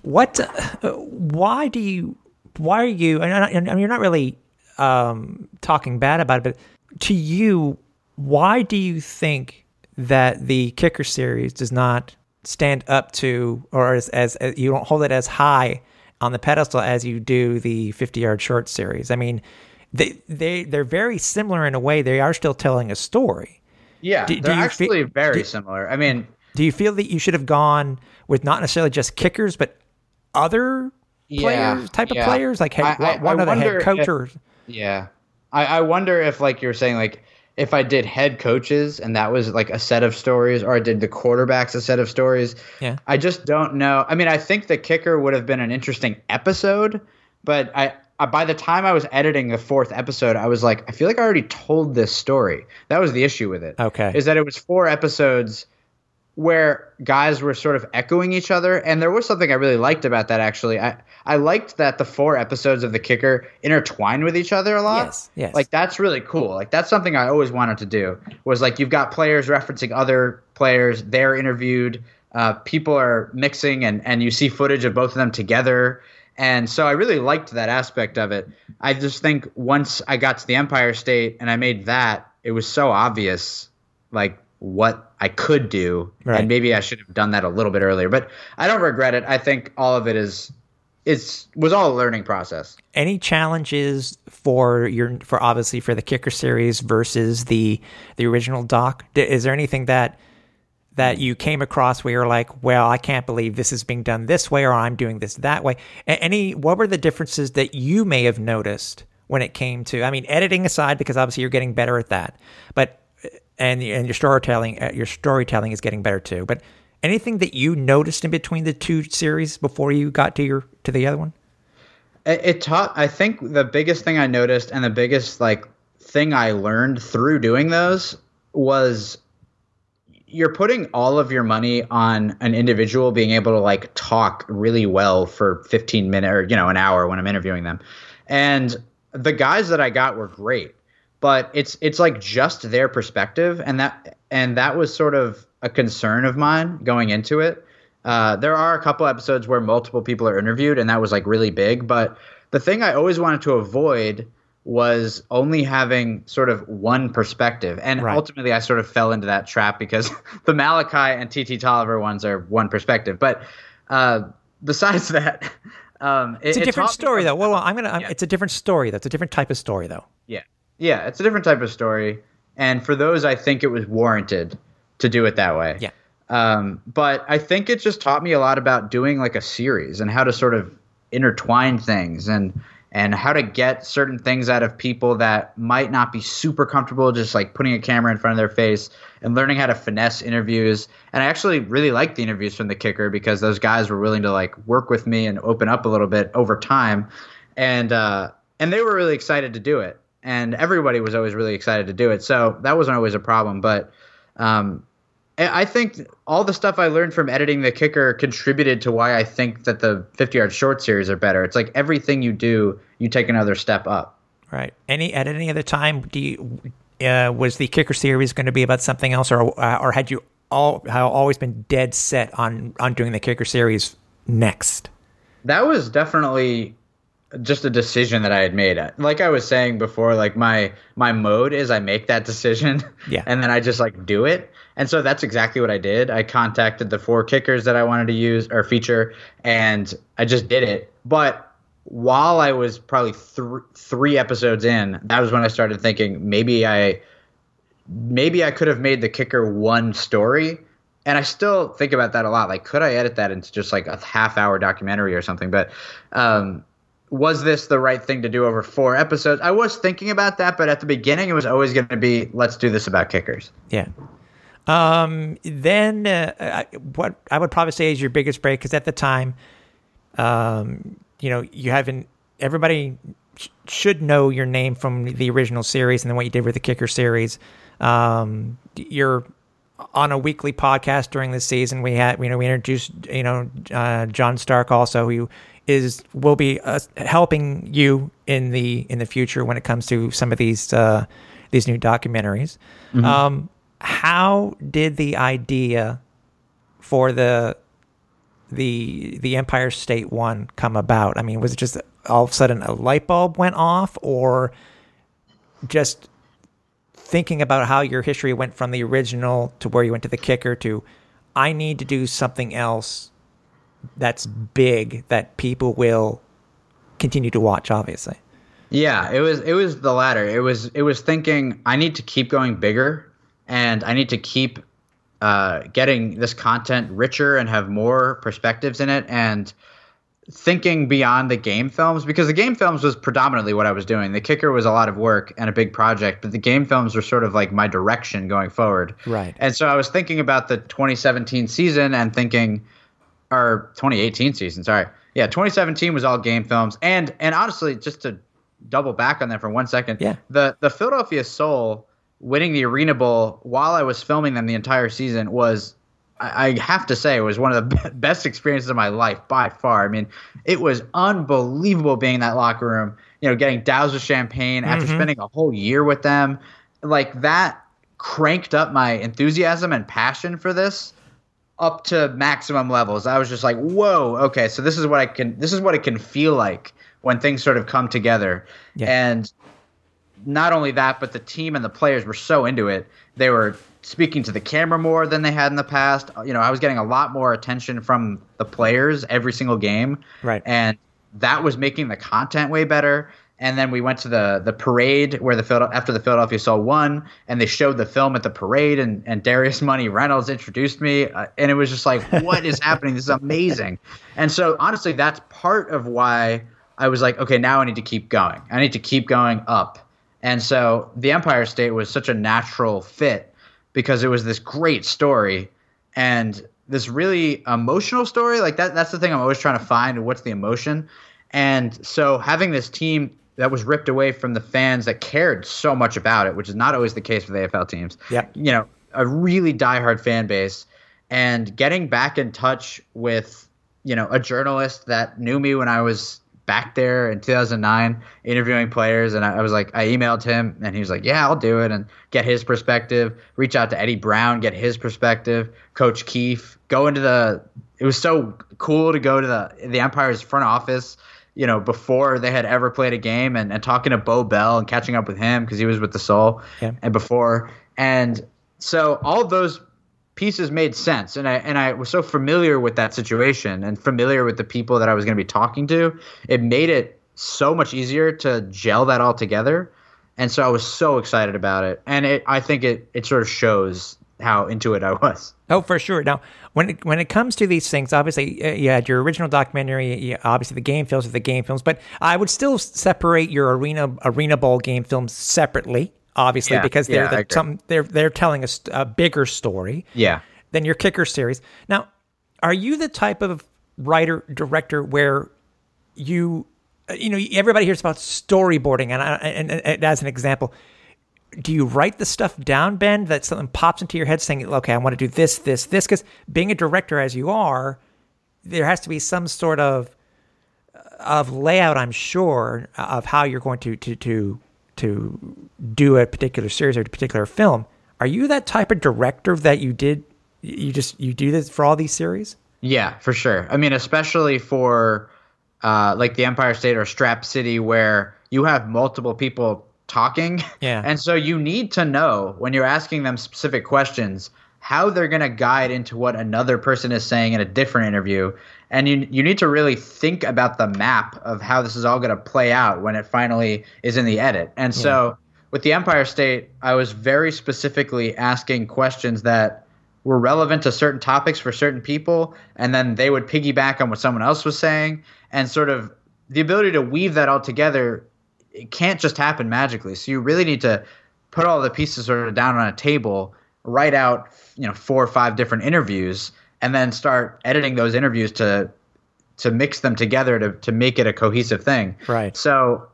What? Uh, why do you? Why are you? And, and you're not really um, talking bad about it, but to you, why do you think that the kicker series does not stand up to, or as, as, as you don't hold it as high on the pedestal as you do the 50 yard short series? I mean, they they they're very similar in a way. They are still telling a story. Yeah, do, they're do actually fe- very do, similar. I mean, do you feel that you should have gone with not necessarily just kickers, but other yeah, players, type yeah. of players, like head, I, I, one I of the head coaches. Yeah, I, I wonder if like you're saying like if I did head coaches and that was like a set of stories, or I did the quarterbacks a set of stories. Yeah, I just don't know. I mean, I think the kicker would have been an interesting episode, but I. By the time I was editing the fourth episode, I was like, I feel like I already told this story. That was the issue with it. Okay. Is that it was four episodes where guys were sort of echoing each other and there was something i really liked about that actually. I i liked that the four episodes of the kicker intertwined with each other a lot. Yes yes. Like that's really cool. Like that's something i always wanted to do was like you've got players referencing other players. They're interviewed. Uh, people are mixing and and you see footage of both of them together. And so i really liked that aspect of it. I just think once i got to the empire state and i made that it was so obvious like what I could do, right. and maybe I should have done that a little bit earlier. But I don't regret it. I think all of it is it's was all a learning process. Any challenges for your for obviously for the kicker series versus the the original doc? Is there anything that that you came across where you're like, well, I can't believe this is being done this way, or I'm doing this that way? Any what were the differences that you may have noticed when it came to? I mean, editing aside, because obviously you're getting better at that, but and and your storytelling uh, your storytelling is getting better too. But anything that you noticed in between the two series before you got to your to the other one? It, it taught. I think the biggest thing I noticed and the biggest like thing I learned through doing those was you're putting all of your money on an individual being able to like talk really well for 15 minutes or you know an hour when I'm interviewing them. And the guys that I got were great but it's it's like just their perspective, and that and that was sort of a concern of mine going into it. Uh, there are a couple episodes where multiple people are interviewed, and that was like really big. But the thing I always wanted to avoid was only having sort of one perspective. And right. ultimately, I sort of fell into that trap because the Malachi and TT Toliver ones are one perspective. But uh, besides that, um, it, it's a different story, though. Well, well, I'm gonna. Yeah. It's a different story. That's a different type of story, though. Yeah. Yeah, it's a different type of story. And for those, I think it was warranted to do it that way. Yeah. Um, but I think it just taught me a lot about doing like a series and how to sort of intertwine things and and how to get certain things out of people that might not be super comfortable just like putting a camera in front of their face and learning how to finesse interviews. And I actually really liked the interviews from the kicker because those guys were willing to like work with me and open up a little bit over time. And uh, and they were really excited to do it. And everybody was always really excited to do it. So that wasn't always a problem. But um, I think all the stuff I learned from editing the kicker contributed to why I think that the 50 yard short series are better. It's like everything you do, you take another step up. Right. Any at any other time, do you uh, was the kicker series going to be about something else, or uh, or had you all always been dead set on on doing the kicker series next? That was definitely just a decision that I had made. Like I was saying before, like my my mode is I make that decision, yeah, and then I just like do it. And so that's exactly what I did. I contacted the four kickers that I wanted to use or feature, and I just did it. But while I was probably th- three episodes in, that was when I started thinking maybe I maybe I could have made the kicker one story. And I still think about that a lot. Like, could I edit that into just like a half hour documentary or something? But um, was this the right thing to do over four episodes? I was thinking about that, but at the beginning, it was always going to be let's do this about kickers. Yeah. Um, then uh, what I would probably say is your biggest break because at the time, um, you know, you haven't everybody sh- should know your name from the original series and then what you did with the kicker series. Um, you're on a weekly podcast during the season. We had, you know, we introduced, you know, uh, John Stark also, who is will be uh, helping you in the in the future when it comes to some of these uh, these new documentaries. Mm-hmm. Um, how did the idea for the the the Empire State one come about? I mean, was it just all of a sudden a light bulb went off, or just thinking about how your history went from the original to where you went to the kicker to I need to do something else that's big that people will continue to watch obviously. Yeah, it was it was the latter. It was it was thinking I need to keep going bigger and I need to keep uh, getting this content richer and have more perspectives in it and thinking beyond the game films because the game films was predominantly what I was doing. The kicker was a lot of work and a big project, but the game films were sort of like my direction going forward. Right. And so I was thinking about the 2017 season and thinking or 2018 season, sorry. Yeah, 2017 was all game films and and honestly just to double back on that for one second. Yeah. The the Philadelphia Soul winning the Arena Bowl while I was filming them the entire season was, I, I have to say, it was one of the best experiences of my life by far. I mean, it was unbelievable being in that locker room, you know, getting doused with champagne mm-hmm. after spending a whole year with them. Like that cranked up my enthusiasm and passion for this up to maximum levels. I was just like, whoa, okay, so this is what I can this is what it can feel like when things sort of come together. Yeah. And not only that, but the team and the players were so into it. They were speaking to the camera more than they had in the past. You know, I was getting a lot more attention from the players every single game. Right. And that was making the content way better. And then we went to the the parade where the after the Philadelphia Soul won, and they showed the film at the parade, and and Darius Money Reynolds introduced me, uh, and it was just like, what is happening? This is amazing. And so honestly, that's part of why I was like, okay, now I need to keep going. I need to keep going up and so the Empire State was such a natural fit because it was this great story and this really emotional story. Like that that's the thing I'm always trying to find what's the emotion. And so having this team that was ripped away from the fans that cared so much about it, which is not always the case with AFL teams. Yeah. You know, a really diehard fan base and getting back in touch with, you know, a journalist that knew me when I was back there in 2009 interviewing players and I, I, was like i emailed him and he was like yeah i'll do it and get his perspective reach out to eddie brown get his perspective coach keefe go into the it was so cool to go to the the empire's front office you know before they had ever played a game and, and talking to bo bell and catching up with him because he was with the soul yeah. and before and so all those pieces made sense and I and I was so familiar with that situation and familiar with the people that I was going to be talking to it made it so much easier to gel that all together and so I was so excited about it and it I think it it sort of shows how into it I was. Oh, for sure. Now, when it, when it comes to these things, obviously, uh, you had your original documentary, you, obviously the game films are the game films, but I would still separate your arena arena bowl game films separately, obviously, Yeah, because they're yeah, the, some they're they're telling a, st- a bigger story Yeah. than your kicker series. Now, are you the type of writer director where you uh, you know everybody hears about storyboarding and, I, and, and as an example do you write the stuff down ben that something pops into your head saying okay i want to do this this this because being a director as you are there has to be some sort of of layout i'm sure of how you're going to to to to do a particular series or a particular film are you that type of director that you did you just you do this for all these series Yeah, for sure. I mean, especially for uh, like the Empire State or Strap City, where you have multiple people talking. Yeah. And so you need to know when you're asking them specific questions how they're going to guide into what another person is saying in a different interview. And you, you need to really think about the map of how this is all going to play out when it finally is in the edit. And so with the Empire State, I was very specifically asking questions that were relevant to certain topics for certain people, and then they would piggyback on what someone else was saying, and sort of the ability to weave that all together. It can't just happen magically. So you really need to put all the pieces sort of down on a table, write out you know four or five different interviews, and then start editing those interviews to to mix them together to to make it a cohesive thing. Right. So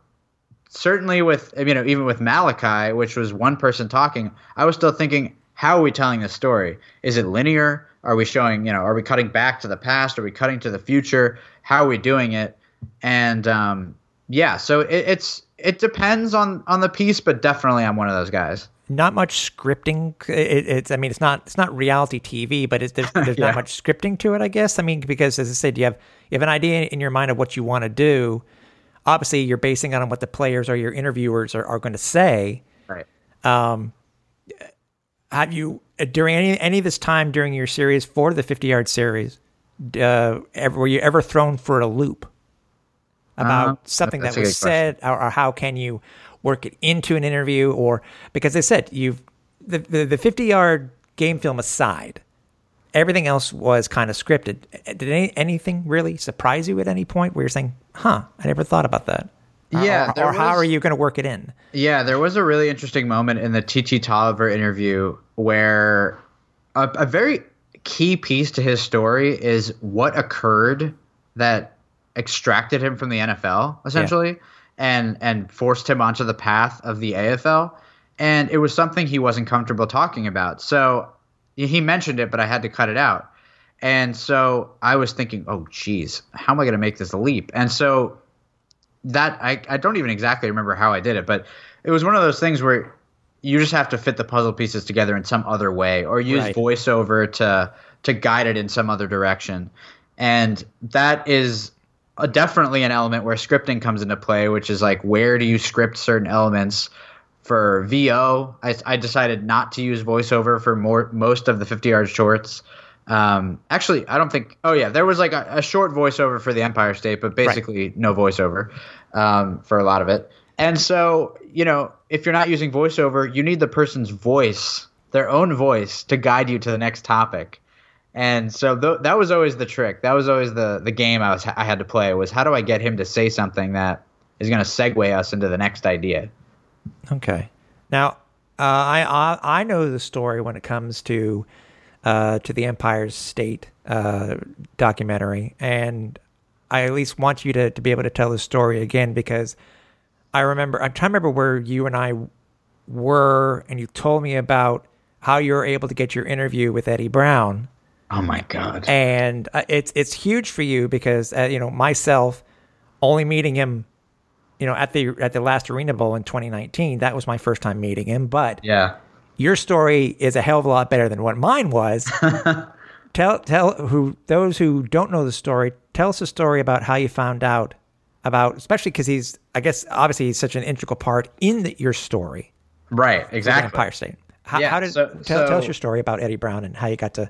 certainly with you know even with Malachi, which was one person talking, I was still thinking, how are we telling this story? Is it linear? Are we showing you know? Are we cutting back to the past? Are we cutting to the future? How are we doing it? And um, yeah, so it, it's it depends on on the piece, but definitely I'm one of those guys. not much scripting. It, it's I mean it's not it's not reality TV, but it's, there's, there's Yeah. not much scripting to it. I guess I mean because as I said, you have you have an idea in your mind of what you want to do. Obviously, you're basing it on what the players or your interviewers are, are going to say. Right. Have you uh, during any any of this time during your series for the 50 yard series? Uh, ever, were you ever thrown for a loop about Um, something that was said, or, or how can you work it into an interview? Or because they said you've the the, the 50 yard game film aside, everything else was kind of scripted. Did any, anything really surprise you at any point where you're saying, "Huh, I never thought about that"? Yeah, or, or how are you going to work it in? Yeah, there was a really interesting moment in the T.T. Toliver interview where a, a very key piece to his story is what occurred that extracted him from the NFL essentially and and forced him onto the path of the AFL and it was something he wasn't comfortable talking about. So he mentioned it but I had to cut it out. And so I was thinking, "Oh geez, how am I going to make this leap?" And so that I, I don't even exactly remember how I did it, but it was one of those things where you just have to fit the puzzle pieces together in some other way or use Right. voiceover to to guide it in some other direction. And that is a, definitely an element where scripting comes into play, which is like where do you script certain elements? For VO, I, I decided not to use voiceover for more most of the 50 yard shorts. Um, actually, I don't think. Oh yeah, there was like a, a short voiceover for the Empire State, but basically no voiceover um, for a lot of it. And so, you know, if you're not using voiceover, you need the person's voice, their own voice, to guide you to the next topic. And so th- that was always the trick. That was always the the game I was I had to play was how do I get him to say something that is going to segue us into the next idea. Okay. Now, uh, I, I know the story when it comes to uh, to the Empire State uh, documentary, and I at least want you to, to be able to tell the story again because I remember I'm trying to remember where you and I were, and you told me about how you were able to get your interview with Eddie Brown Oh my god. and uh, it's it's huge for you because uh, you know myself only meeting him you know at the at the last arena bowl in 2019 that was my first time meeting him but Yeah. your story is a hell of a lot better than what mine was tell tell who those who don't know the story tell us a story about how you found out about especially because he's i guess obviously he's such an integral part in the, your story Right, exactly. Empire State. How, Yeah, how did so- tell, tell us your story about Eddie Brown and how you got to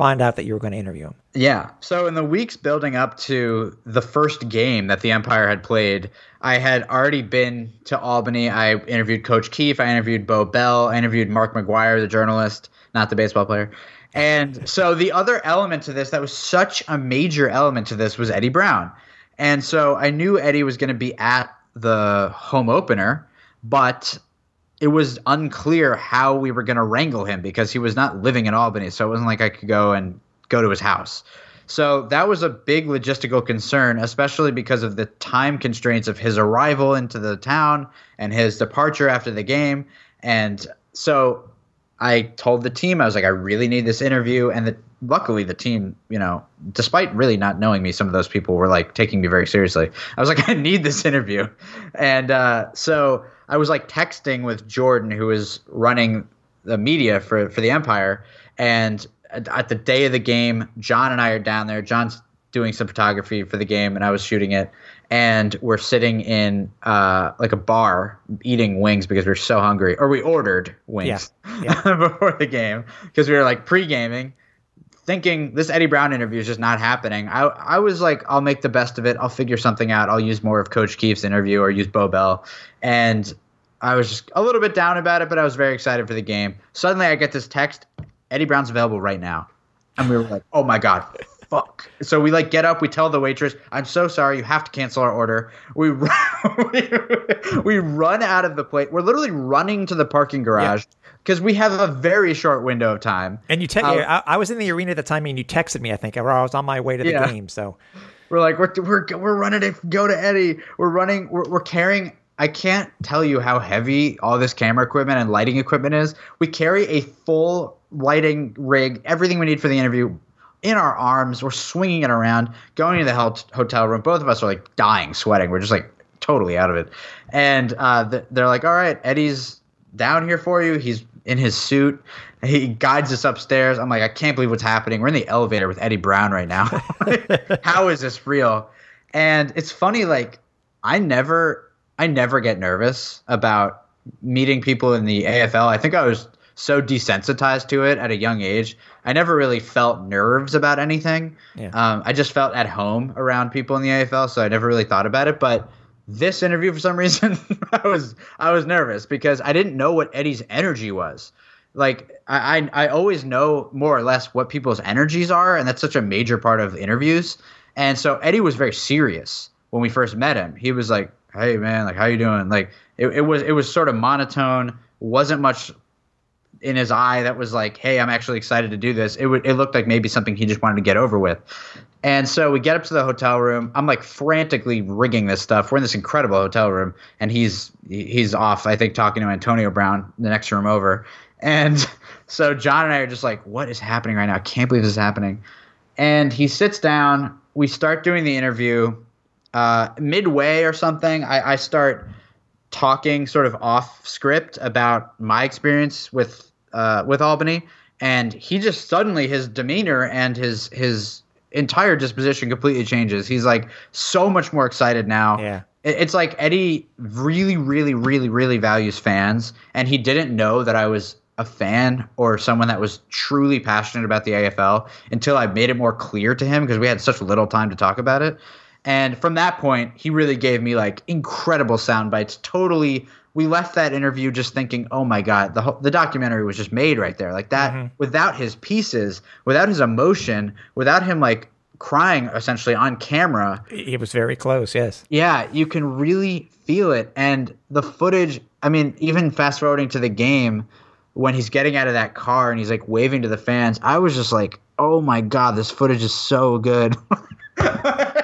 find out that you were going to interview him? Yeah. So in the weeks building up to the first game that the Empire had played, I had already been to Albany. I interviewed Coach Keefe. I interviewed Bo Bell. I interviewed Mark McGuire, the journalist, not the baseball player. And so the other element to this that was such a major element to this was Eddie Brown. And so I knew Eddie was going to be at the home opener, but it was unclear how we were going to wrangle him because he was not living in Albany. So it wasn't like I could go and go to his house. So that was a big logistical concern, especially because of the time constraints of his arrival into the town and his departure after the game. And so I told the team, I was like, I really need this interview. And the, luckily, the team, you know, despite really not knowing me, some of those people were like taking me very seriously. I was like, I need this interview. And uh, so I was like texting with Jordan, who was running the media for, for the Empire. And at the day of the game, John and I are down there. John's doing some photography for the game, and I was shooting it. And we're sitting in uh, like a bar eating wings because we are so hungry, or we ordered wings yeah. Yeah. before the game because we were like pre gaming, thinking this Eddie Brown interview is just not happening. I I was like, I'll make the best of it. I'll figure something out. I'll use more of Coach Keefe's interview or use Bo Bell, and I was just a little bit down about it, but I was very excited for the game. Suddenly, I get this text Eddie Brown's available right now. And we were like, oh my God, fuck. So we like get up, we tell the waitress, I'm so sorry, you have to cancel our order. We run, we run out of the place. We're literally running to the parking garage because we have a very short window of time. And you, te- uh, I, I, was in the arena at the time and you texted me, I think, or I was on my way to the yeah. game. So we're like, we're, we're, we're running to go to Eddie. We're running, we're, we're carrying I can't tell you how heavy all this camera equipment and lighting equipment is. We carry a full lighting rig, everything we need for the interview in our arms. We're swinging it around, going to the hotel room. Both of us are like dying, sweating. We're just like totally out of it. And uh, they're like, all right, Eddie's down here for you. He's in his suit. He guides us upstairs. I'm like, I can't believe what's happening. We're in the elevator with Eddie Brown right now. How is this real? And it's funny, like, I never I never get nervous about meeting people in the AFL. I think I was so desensitized to it at a young age. I never really felt nerves about anything. Yeah. Um, I just felt at home around people in the AFL, so I never really thought about it. But this interview, for some reason, I was I was nervous because I didn't know what Eddie's energy was. Like I, I I always know more or less what people's energies are, and that's such a major part of interviews. And so Eddie was very serious when we first met him. He was like hey man, like how you doing? Like it, it was it was sort of monotone, wasn't much in his eye that was like, hey, I'm actually excited to do this. It would it looked like maybe something he just wanted to get over with. And so we get up to the hotel room. I'm like frantically rigging this stuff. We're in this incredible hotel room, and he's he's off. I think talking to Antonio Brown, the next room over. And so John and I are just like, what is happening right now? I can't believe this is happening. And he sits down. We start doing the interview uh, midway or something, I, I start talking sort of off script about my experience with uh, with Albany, and he just suddenly his demeanor and his his entire disposition completely changes. He's like so much more excited now. Yeah. It's like Eddie really, really, really, really values fans, and he didn't know that I was a fan or someone that was truly passionate about the AFL until I made it more clear to him because we had such little time to talk about it. And from that point, he really gave me like incredible sound bites. Totally, we left that interview just thinking, "Oh my god, the the documentary was just made right there." Like that, mm-hmm. without his pieces, without his emotion, without him like crying essentially on camera. It was very close. Yes. Yeah, you can really feel it, and the footage. I mean, even fast forwarding to the game when he's getting out of that car and he's like waving to the fans, I was just like, "Oh my god, this footage is so good."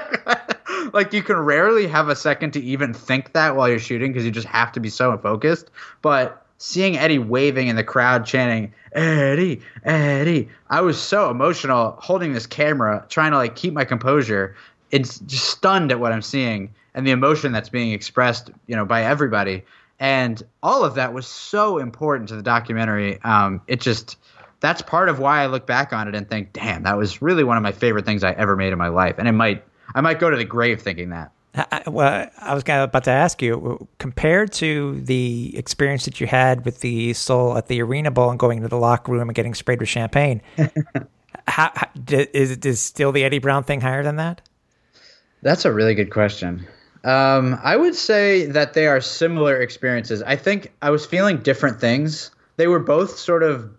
like you can rarely have a second to even think that while you're shooting because you just have to be so focused. But seeing Eddie waving in the crowd chanting Eddie, Eddie, I was so emotional holding this camera, trying to like keep my composure. It's just stunned at what I'm seeing and the emotion that's being expressed, you know, by everybody. And all of that was so important to the documentary. Um, it just that's part of why I look back on it and think, damn, that was really one of my favorite things I ever made in my life. And it might I might go to the grave thinking that. I, well, I was about to ask you, compared to the experience that you had with the Soul at the Arena Bowl and going into the locker room and getting sprayed with champagne, How, how, is is still the Eddie Brown thing higher than that? That's a really good question. Um, I would say that they are similar experiences. I think I was feeling different things. They were both sort of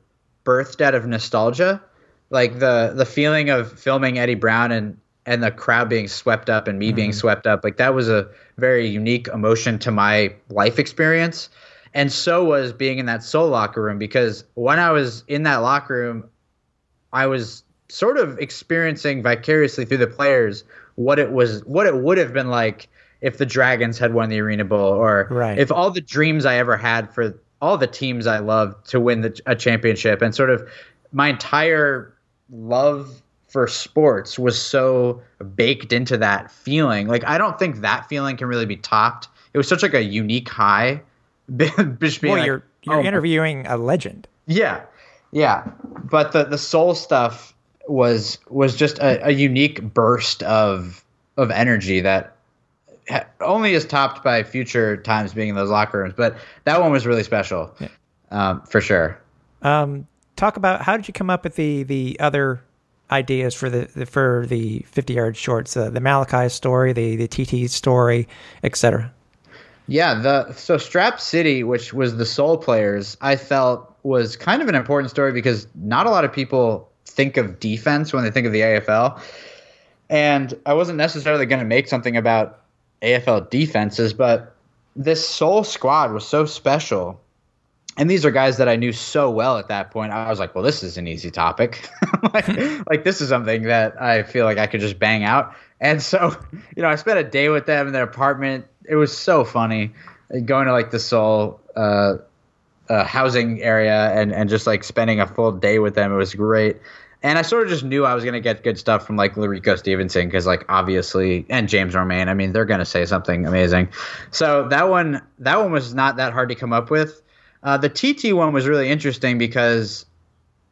birthed out of nostalgia, like the the feeling of filming Eddie Brown and and the crowd being swept up and me mm-hmm. being swept up. Like that was a very unique emotion to my life experience. And so was being in that soul locker room because when I was in that locker room, I was sort of experiencing vicariously through the players what it was what it would have been like if the Dragons had won the Arena Bowl or right. if all the dreams I ever had for all the teams I loved to win the, a championship and sort of my entire love for sports was so baked into that feeling. Like I don't think that feeling can really be topped. It was such like a unique high. well, like, you're you're oh, interviewing a legend. Yeah, yeah. But the the soul stuff was was just a, a unique burst of of energy that only is topped by future times being in those locker rooms. But that one was really special, yeah. um, for sure. Um, talk about how did you come up with the the other ideas for the, the for the fifty yard shorts, uh, the Malachi story, the the TT story, etc. Yeah, the so Strap City, which was the Soul Players, I felt was kind of an important story because not a lot of people think of defense when they think of the AFL. And I wasn't necessarily going to make something about AFL defenses, but this Soul squad was so special. And these are guys that I knew so well at that point. I was like, well, this is an easy topic. like, like, this is something that I feel like I could just bang out. And so, you know, I spent a day with them in their apartment. It was so funny going to like the Soul uh, uh, housing area and, and just like spending a full day with them. It was great. And I sort of just knew I was going to get good stuff from like Larico Stevenson because like obviously and James Romaine. I mean, they're going to say something amazing. So that one that one was not that hard to come up with. Uh, the TT one was really interesting because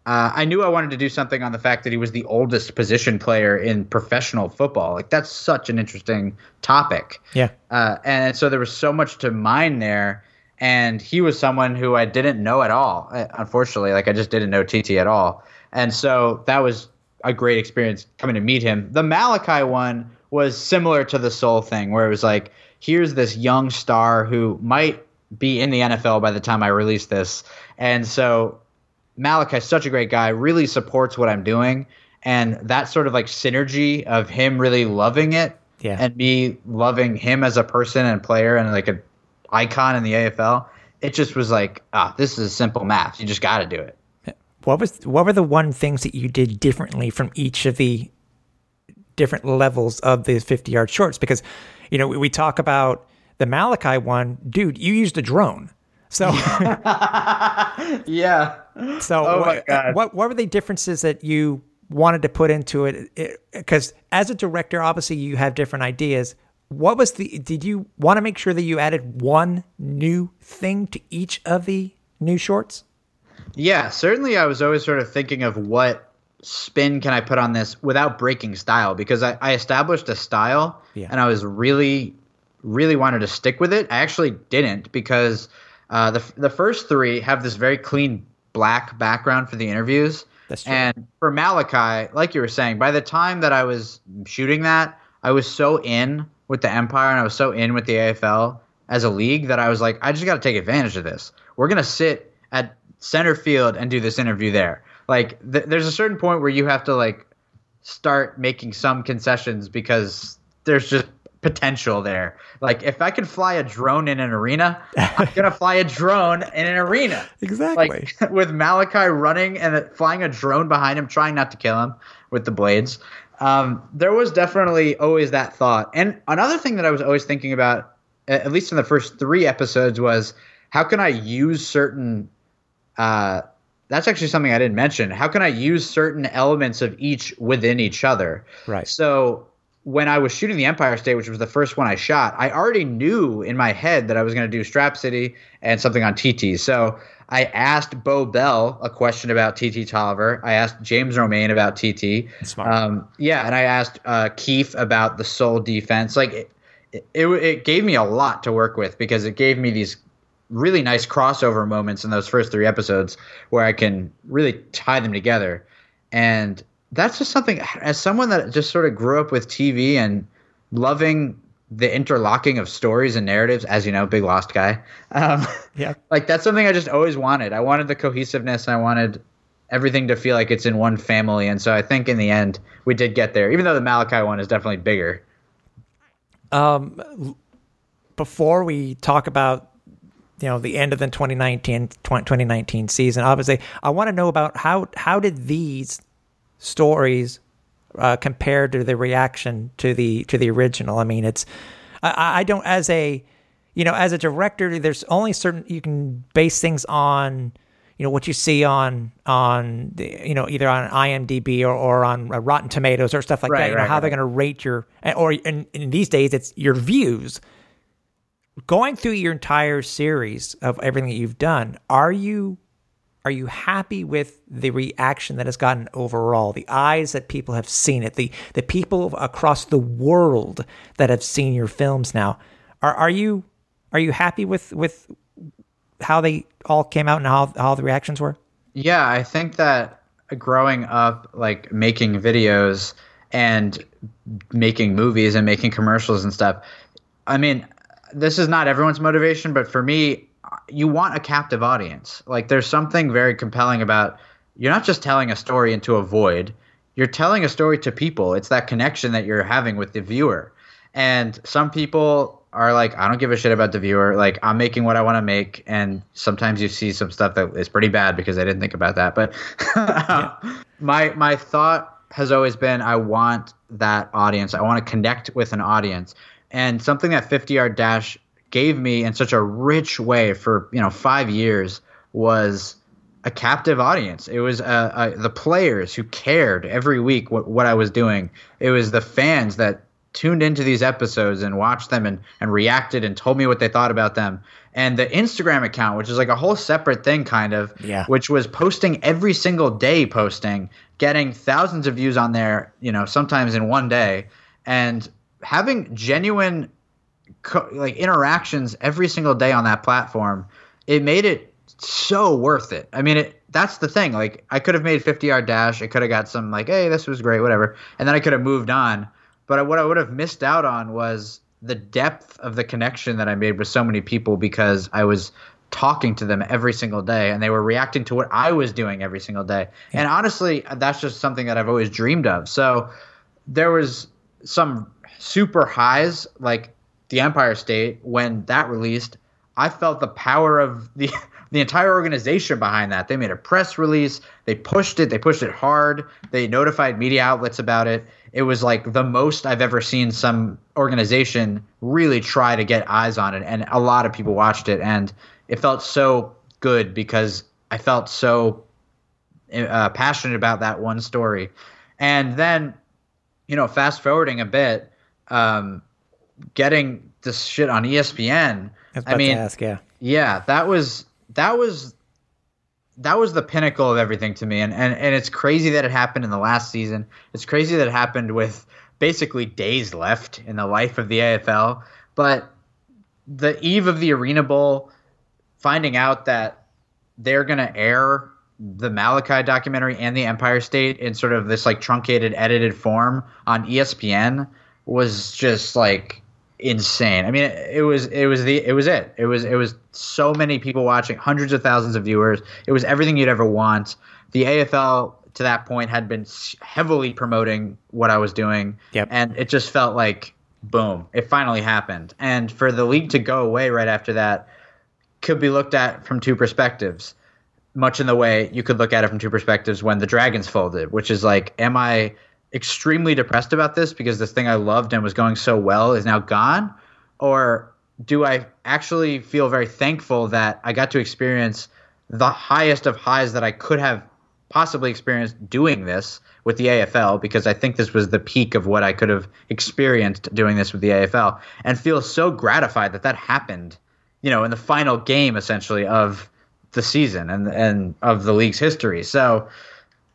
uh, I knew I wanted to do something on the fact that he was the oldest position player in professional football. Like that's such an interesting topic. Yeah. Uh, and so there was so much to mine there and he was someone who I didn't know at all. Uh, unfortunately, like I just didn't know TT at all, and so that was a great experience coming to meet him. The Malachi one was similar to the Soul thing, where it was like, here's this young star who might be in the NFL by the time I release this, and so Malachi's such a great guy, really supports what I'm doing, and that sort of like synergy of him really loving it yeah. and me loving him as a person and player and like an icon in the AFL. It just was like, ah, this is a simple math. You just got to do it. What was what were the one things that you did differently from each of the different levels of the 50 yard shorts? Because, you know, we, we talk about the Malachi one, dude, you used a drone. So yeah. So oh what, what what were the differences that you wanted to put into it? Because as a director, obviously you have different ideas what was the did you want to make sure that you added one new thing to each of the new shorts yeah certainly i was always sort of thinking of what spin can i put on this without breaking style because i, I established a style yeah. and i was really really wanted to stick with it i actually didn't because uh, the, the first three have this very clean black background for the interviews That's true. and for malachi like you were saying by the time that i was shooting that i was so in with the Empire and I was so in with the AFL as a league that I was like, I just got to take advantage of this. We're gonna sit at center field and do this interview there. Like, th- there's a certain point where you have to like start making some concessions because there's just potential there. Like, if I could fly a drone in an arena, I'm gonna fly a drone in an arena. Exactly. Like with Malachi running and flying a drone behind him, trying not to kill him with the blades um, there was definitely always that thought. And another thing that I was always thinking about, at least in the first three episodes, was how can I use certain. Uh, that's actually something I didn't mention. How can I use certain elements of each within each other? Right. So when I was shooting the Empire State, which was the first one I shot, I already knew in my head that I was going to do Strap City and something on TT. So I asked Bo Bell a question about TT Toliver. I asked James Romaine about TT. Smart. Um, yeah, and I asked uh, Keefe about the Soul defense. Like it, it, it gave me a lot to work with because it gave me these really nice crossover moments in those first three episodes where I can really tie them together. And that's just something as someone that just sort of grew up with TV and loving the interlocking of stories and narratives, as you know, big Lost guy. Um, Yeah. like that's something I just always wanted. I wanted the cohesiveness. I wanted everything to feel like it's in one family, and so I think in the end we did get there. Even though the Malachi one is definitely bigger. Um, before we talk about you know the end of the 2019 2019 season obviously i want to know about how how did these stories uh, compare to the reaction to the to the original. I mean it's i i don't as a you know as a director there's only certain you can base things on you know what you see on on the, you know either on IMDb or, or on uh, Rotten Tomatoes or stuff like Right, that. You know right, how they're going to rate your or in, in these days it's your views. Going through your entire series of everything that you've done, are you are you happy with the reaction that has gotten overall? The eyes that people have seen it, the the people across the world that have seen your films now. Are are you are you happy with with how they all came out and how how the reactions were? Yeah, I think that growing up, like making videos and making movies and making commercials and stuff, I mean, this is not everyone's motivation, but for me, you want a captive audience. Like, there's something very compelling about you're not just telling a story into a void, you're telling a story to people. It's that connection that you're having with the viewer. And some people are like, I don't give a shit about the viewer. Like, I'm making what I want to make. And sometimes you see some stuff that is pretty bad because I didn't think about that. But my my thought has always been, I want that audience. I want to connect with an audience. And something that 50 Yard Dash gave me in such a rich way for you know five years was a captive audience. It was uh, uh, the players who cared every week what, what I was doing. It was the fans that tuned into these episodes and watched them and, and reacted and told me what they thought about them. And the Instagram account, which is like a whole separate thing, kind of, Yeah. which was posting every single day, posting, getting thousands of views on there, you know, sometimes in one day, and having genuine co- like interactions every single day on that platform, it made it so worth it. I mean, it that's the thing. Like, I could have made 50 yard dash. I could have got some like, hey, this was great, whatever, and then I could have moved on. But what I would have missed out on was the depth of the connection that I made with so many people because I was talking to them every single day and they were reacting to what I was doing every single day. And honestly, that's just something that I've always dreamed of. So there was some super highs like the Empire State when that released. I felt the power of the the entire organization behind that. They made a press release. They pushed it. They pushed it hard. They notified media outlets about it. It was like the most I've ever seen some organization really try to get eyes on it, and a lot of people watched it, and it felt so good because I felt so uh, passionate about that one story. And then, you know, fast forwarding a bit, um, getting this shit on ESPN. I, I mean, ask, yeah. yeah, that was that was that was the pinnacle of everything to me, and and and it's crazy that it happened in the last season. It's crazy that it happened with basically days left in the life of the AFL, but the eve of the Arena Bowl, finding out that they're gonna air the Malachi documentary and the Empire State in sort of this like truncated, edited form on ESPN was just like insane. I mean, it, was it was the it was it. It was it was so many people watching, hundreds of thousands of viewers. It was everything you'd ever want. The AFL to that point had been heavily promoting what I was doing, Yep. and it just felt like boom, it finally happened. And for the league to go away right after that could be looked at from two perspectives much in the way you could look at it from two perspectives when the Dragons folded, which is like, am I extremely depressed about this because this thing I loved and was going so well is now gone? Or do I actually feel very thankful that I got to experience the highest of highs that I could have possibly experienced doing this with the AFL because I think this was the peak of what I could have experienced doing this with the AFL and feel so gratified that that happened, you know, in the final game essentially of the season and and of the league's history. So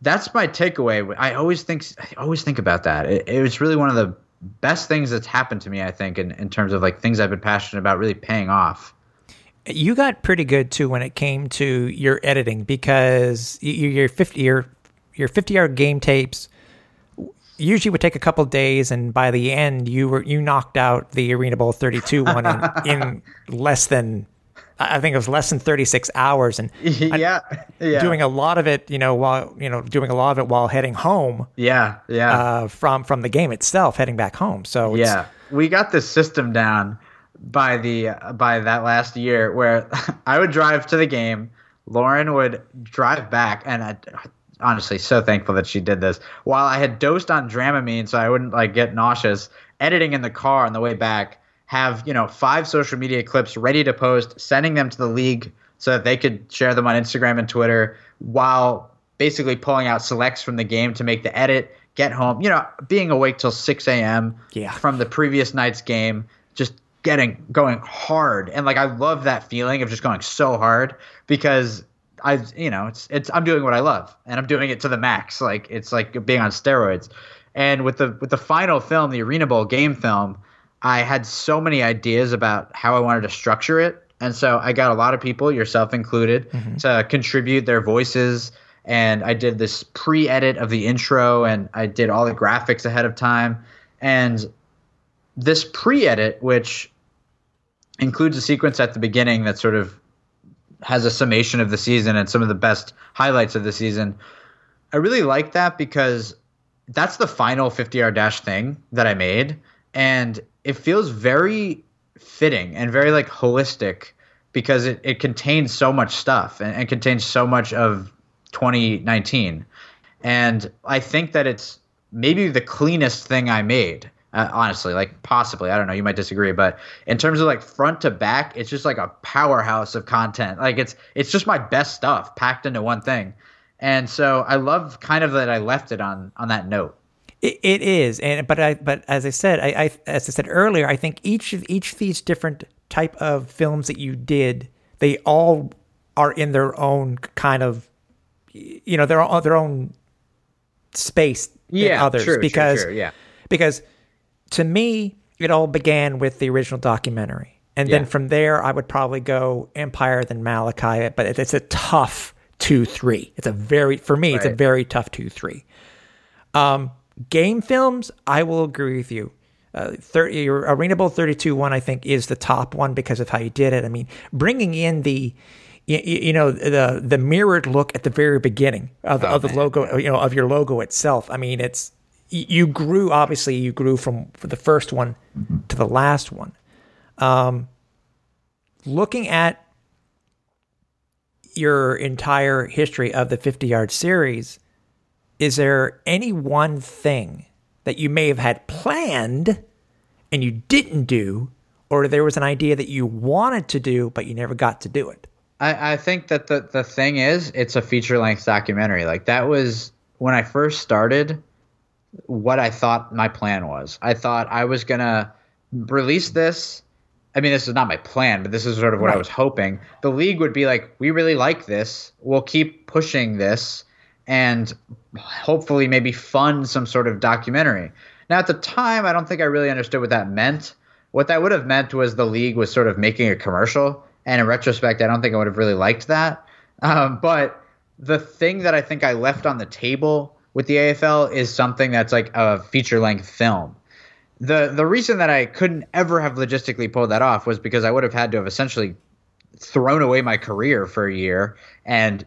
that's my takeaway. I always think I always think about that. It, it was really one of the best things that's happened to me. I think in, in terms of like things I've been passionate about really paying off. You got pretty good too when it came to your editing because your fifty your your fifty yard game tapes usually would take a couple days, and by the end, you were you knocked out the Arena Bowl 32 one in, in less than I think it was less than 36 hours, and yeah, yeah, doing a lot of it, you know, while you know doing a lot of it while heading home. Yeah, yeah, uh, from from the game itself, heading back home. So yeah, we got this system down by the by that last year where I would drive to the game, Lauren would drive back, and I, honestly so thankful that she did this while I had dosed on Dramamine so I wouldn't like get nauseous. Editing in the car on the way back, have you know five social media clips ready to post, sending them to the league so that they could share them on Instagram and Twitter while basically pulling out selects from the game to make the edit. Get home, you know, being awake till 6 a.m. Yeah. from the previous night's game, just getting going hard and like I love that feeling of just going so hard because I you know it's it's I'm doing what I love and I'm doing it to the max like it's like being on steroids and with the with the final film the Arena Bowl game film I had so many ideas about how I wanted to structure it and so I got a lot of people yourself included mm-hmm. to contribute their voices and I did this pre-edit of the intro and I did all the graphics ahead of time and this pre-edit, which includes a sequence at the beginning that sort of has a summation of the season and some of the best highlights of the season. I really like that because that's the final 50 yard dash thing that I made. And it feels very fitting and very like holistic because it, it contains so much stuff and, and contains so much of 2019. And I think that it's maybe the cleanest thing I made uh, honestly, like possibly, I don't know. You might disagree, but in terms of like front to back, it's just like a powerhouse of content. Like it's it's just my best stuff packed into one thing, and so I love kind of that I left it on on that note. It, it is, and but I but as I said, I, I as I said earlier, I think each of each of these different type of films that you did, they all are in their own kind of, you know, their their own space yeah, others true, because true, true, yeah. because to me, it all began with the original documentary. And yeah. then from there, I would probably go Empire, then Malachi. But it's a tough 2 3. It's a very, for me, right. it's a very tough 2 3. Um, game films, I will agree with you. Uh, 30, your Arena Bowl 32 one, I think, is the top one because of how you did it. I mean, bringing in the, you, you know, the the mirrored look at the very beginning of, oh, of the logo, you know, of your logo itself. I mean, it's you grew obviously you grew from the first one to the last one um, looking at your entire history of the 50 yard series is there any one thing that you may have had planned and you didn't do or there was an idea that you wanted to do but you never got to do it i, I think that the, the thing is it's a feature length documentary like that was when i first started what I thought my plan was. I thought I was gonna release this. I mean, this is not my plan, but this is sort of what right. I was hoping. The league would be like, we really like this. We'll keep pushing this and hopefully maybe fund some sort of documentary. Now, at the time, I don't think I really understood what that meant. What that would have meant was the league was sort of making a commercial. And in retrospect, I don't think I would have really liked that. Um, but the thing that I think I left on the table with the AFL is something that's like a feature length film. The the reason that I couldn't ever have logistically pulled that off was because I would have had to have essentially thrown away my career for a year and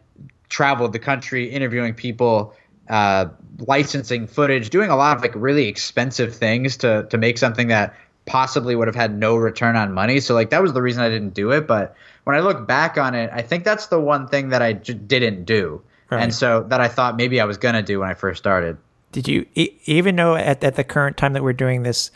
traveled the country interviewing people, uh, licensing footage, doing a lot of like really expensive things to to make something that possibly would have had no return on money. So like that was the reason I didn't do it. But when I look back on it, I think that's the one thing that I j- didn't do Right. And so that I thought maybe I was going to do when I first started. Did you even know at, at the current time that we're doing this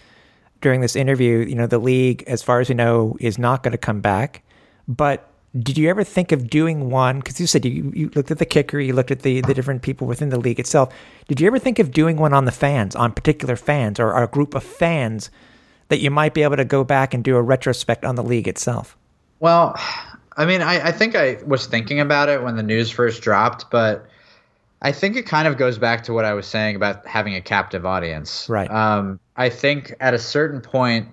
during this interview, you know, the league, as far as we know, is not going to come back. But did you ever think of doing one? Because you said you, you looked at the kicker, you looked at the, the different people within the league itself. Did you ever think of doing one on the fans, on particular fans, or, or a group of fans that you might be able to go back and do a retrospect on the league itself? Well, I mean, I, I think I was thinking about it when the news first dropped, but I think it kind of goes back to what I was saying about having a captive audience. Right. Um, I think at a certain point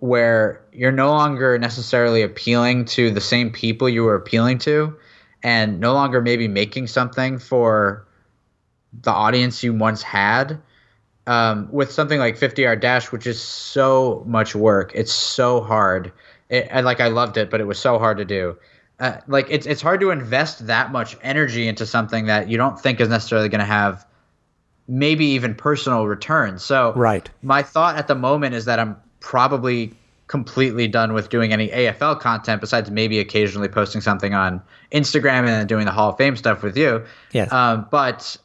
where you're no longer necessarily appealing to the same people you were appealing to, and no longer maybe making something for the audience you once had, um, with something like 50 yard dash, which is so much work. It's so hard. It, and like I loved it, but it was so hard to do. Uh, like it's it's hard to invest that much energy into something that you don't think is necessarily going to have maybe even personal returns. So right. My thought at the moment is that I'm probably completely done with doing any AFL content besides maybe occasionally posting something on Instagram and then doing the Hall of Fame stuff with you. Yes. Um, but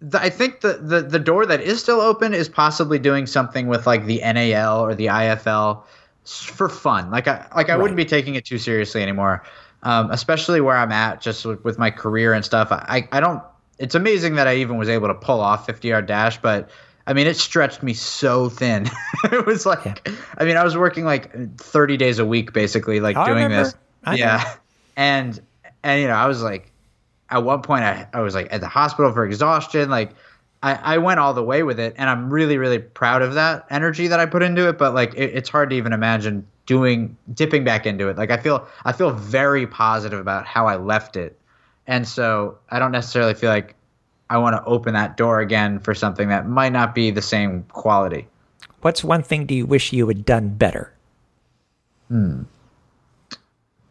the, I think the, the the door that is still open is possibly doing something with like the NAL or the IFL for fun. Like I like I right. wouldn't be taking it too seriously anymore. Um, especially where I'm at, just with, with my career and stuff. I, I don't. It's amazing that I even was able to pull off 50 yard dash, but I mean, it stretched me so thin. it was like, yeah. I mean, I was working like 30 days a week, basically, like doing this. I yeah, know. and and you know, I was like, at one point, I I was like at the hospital for exhaustion, like. I, I went all the way with it, and I'm really, really proud of that energy that I put into it. But like, it, it's hard to even imagine doing dipping back into it. Like, I feel I feel very positive about how I left it, and so I don't necessarily feel like I want to open that door again for something that might not be the same quality. What's one thing do you wish you had done better? Hmm.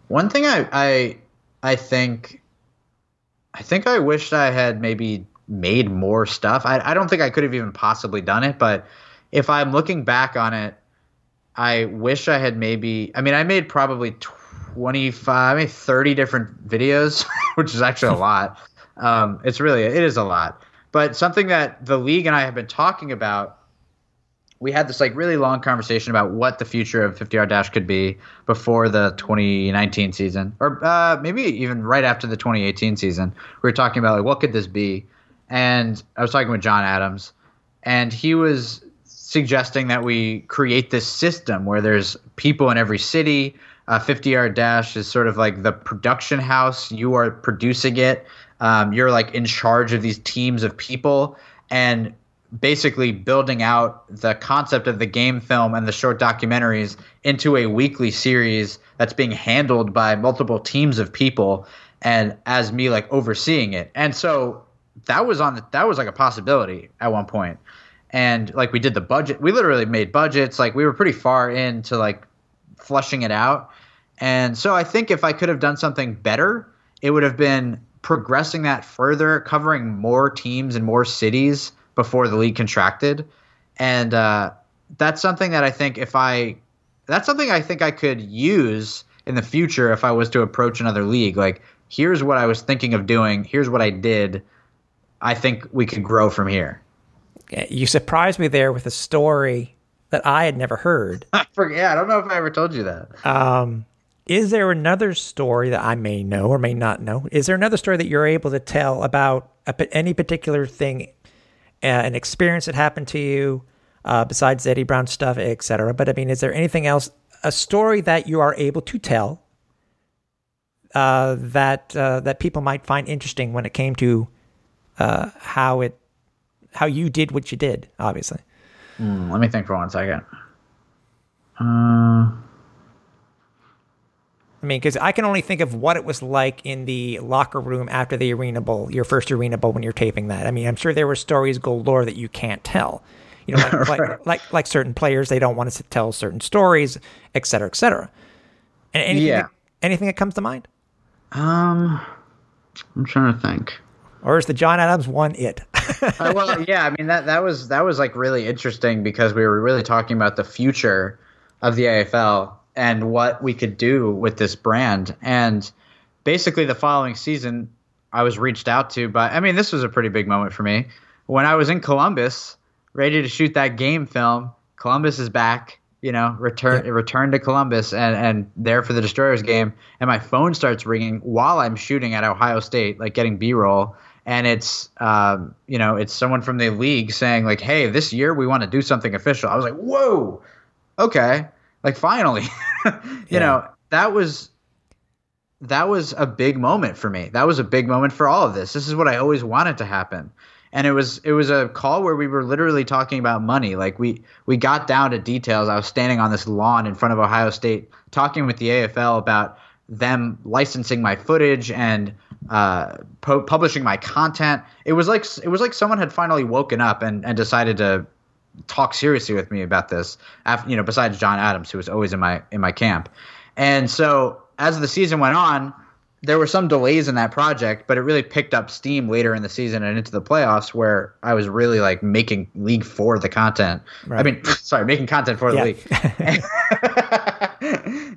One thing I I I think I think I wished I had maybe made more stuff. I, I don't think I could have even possibly done it, but if I'm looking back on it, I wish I had maybe. I mean, I made probably 25, I mean, 30 different videos, which is actually a lot. Um, it's really, it is a lot. But something that the league and I have been talking about we had this like really long conversation about what the future of 50 yard dash could be before the 2019 season or uh, maybe even right after the 2018 season we were talking about like what could this be and I was talking with John Adams, and he was suggesting that we create this system where there's people in every city. Uh, 50 Yard Dash is sort of like the production house. You are producing it. Um, you're like in charge of these teams of people and basically building out the concept of the game film and the short documentaries into a weekly series that's being handled by multiple teams of people and as me like overseeing it. And so that was on the, that was like a possibility at one point and like we did the budget we literally made budgets like we were pretty far into like flushing it out and so i think if i could have done something better it would have been progressing that further covering more teams and more cities before the league contracted and uh, that's something that i think if i that's something i think i could use in the future if i was to approach another league like here's what i was thinking of doing here's what i did I think we could grow from here. You surprised me there with a story that I had never heard. Forget. I don't know if I ever told you that. Um, is there another story that I may know or may not know? Is there another story that you're able to tell about a, any particular thing, uh, an experience that happened to you, uh, besides Eddie Brown stuff, etc.? But I mean, is there anything else, a story that you are able to tell uh, that uh, that people might find interesting when it came to uh, how it how you did what you did. Obviously. Mm, let me think for one second. Uh... I mean, because I can only think of what it was like in the locker room after the Arena Bowl, your first Arena Bowl when you're taping that. I mean, I'm sure there were stories galore that you can't tell. You know, like, like, like, like certain players, they don't want us to tell certain stories, et cetera, et cetera. And anything, yeah. that, anything that comes to mind? Um, I'm trying to think or is the John Adams one it? uh, well, yeah, I mean that that was that was like really interesting because we were really talking about the future of the AFL and what we could do with this brand. And basically, the following season, I was reached out to by. I mean, this was a pretty big moment for me when I was in Columbus, ready to shoot that game film. Columbus is back you know, return yeah. return to Columbus and and there for the Destroyers game, and my phone starts ringing while I'm shooting at Ohio State, like getting B-roll, and it's um, you know it's someone from the league saying like hey this year we want to do something official i was like whoa okay like finally you yeah. know that was that was a big moment for me. That was a big moment for all of this. This is what i always wanted to happen. And it was it was a call where we were literally talking about money. Like we we got down to details. I was standing on this lawn in front of ohio state talking with the afl about them licensing my footage and uh, po- publishing my content. It was like it was like someone had finally woken up and, and decided to talk seriously with me about this. After, you know, besides John Adams, who was always in my in my camp, and so as the season went on, there were some delays in that project, but it really picked up steam later in the season and into the playoffs, where I was really like making league for the content. Right. I mean, sorry, making content for the league.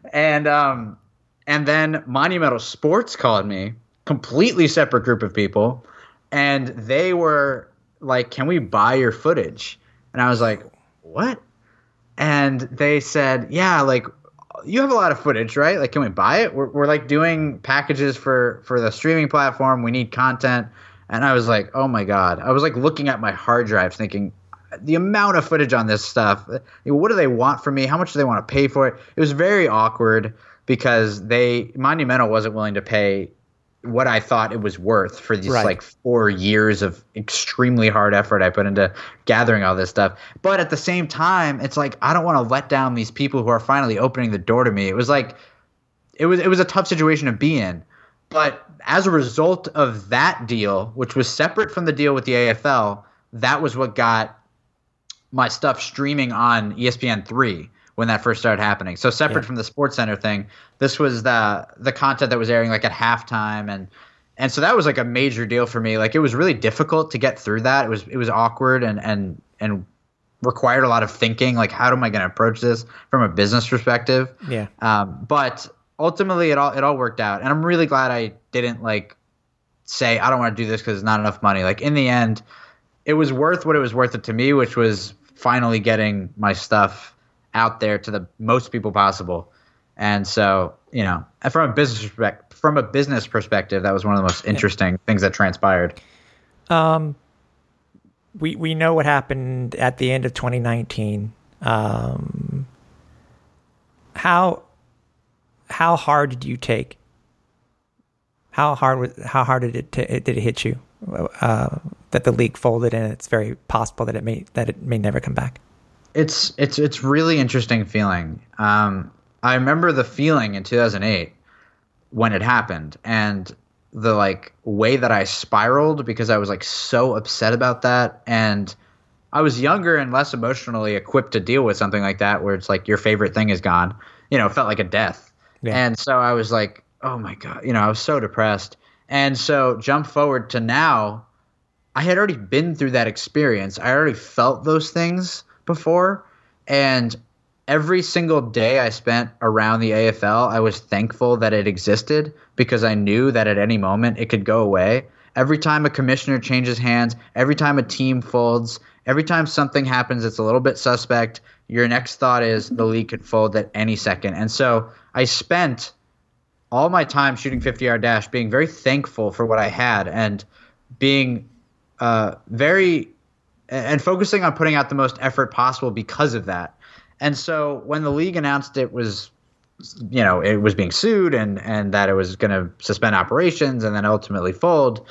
and um, and then Monumental Sports called me, completely separate group of people, and they were like, "Can we buy your footage?" And I was like, "What?" And they said, "Yeah, like you have a lot of footage, right? Like, can we buy it? We're, we're like doing packages for for the streaming platform. We need content." And I was like, "Oh my god!" I was like looking at my hard drive, thinking, the amount of footage on this stuff. What do they want from me? How much do they want to pay for it? It was very awkward because they Monumental wasn't willing to pay what I thought it was worth for these right. like four years of extremely hard effort I put into gathering all this stuff. But at the same time, it's like I don't want to let down these people who are finally opening the door to me. It was like it was it was a tough situation to be in. But as a result of that deal, which was separate from the deal with the AFL, that was what got my stuff streaming on ESPN three when that first started happening. So separate yeah. from the Sports Center thing, this was the the content that was airing like at halftime and and so that was like a major deal for me. Like it was really difficult to get through that. It was it was awkward and and and required a lot of thinking. Like how am I going to approach this from a business perspective? Yeah. Um, but ultimately, it all it all worked out, and I'm really glad I didn't like say I don't want to do this because it's not enough money. Like in the end, it was worth what it was worth it to me, which was finally getting my stuff out there to the most people possible. And so, you know, from a business perspective, from a business perspective, that was one of the most interesting yeah. things that transpired. Um, we we know what happened at the end of 2019. Um, how how hard did you take? How hard was how hard did it t- did it hit you uh, that the league folded and it's very possible that it may that it may never come back? It's it's it's really interesting feeling. Um, I remember the feeling in 2008 when it happened, and the like way that I spiraled because I was like so upset about that, and I was younger and less emotionally equipped to deal with something like that, where it's like your favorite thing is gone. You know, it felt like a death, yeah. and so I was like, oh my god, you know, I was so depressed. And so jump forward to now, I had already been through that experience. I already felt those things before, and every single day I spent around the AFL, I was thankful that it existed because I knew that at any moment it could go away. Every time a commissioner changes hands, every time a team folds, every time something happens that's a little bit suspect, your next thought is the league could fold at any second. And so I spent all my time shooting 50 yard dash being very thankful for what I had and being uh, very and focusing on putting out the most effort possible because of that. And so when the league announced it was, you know, it was being sued and and that it was going to suspend operations and then ultimately fold,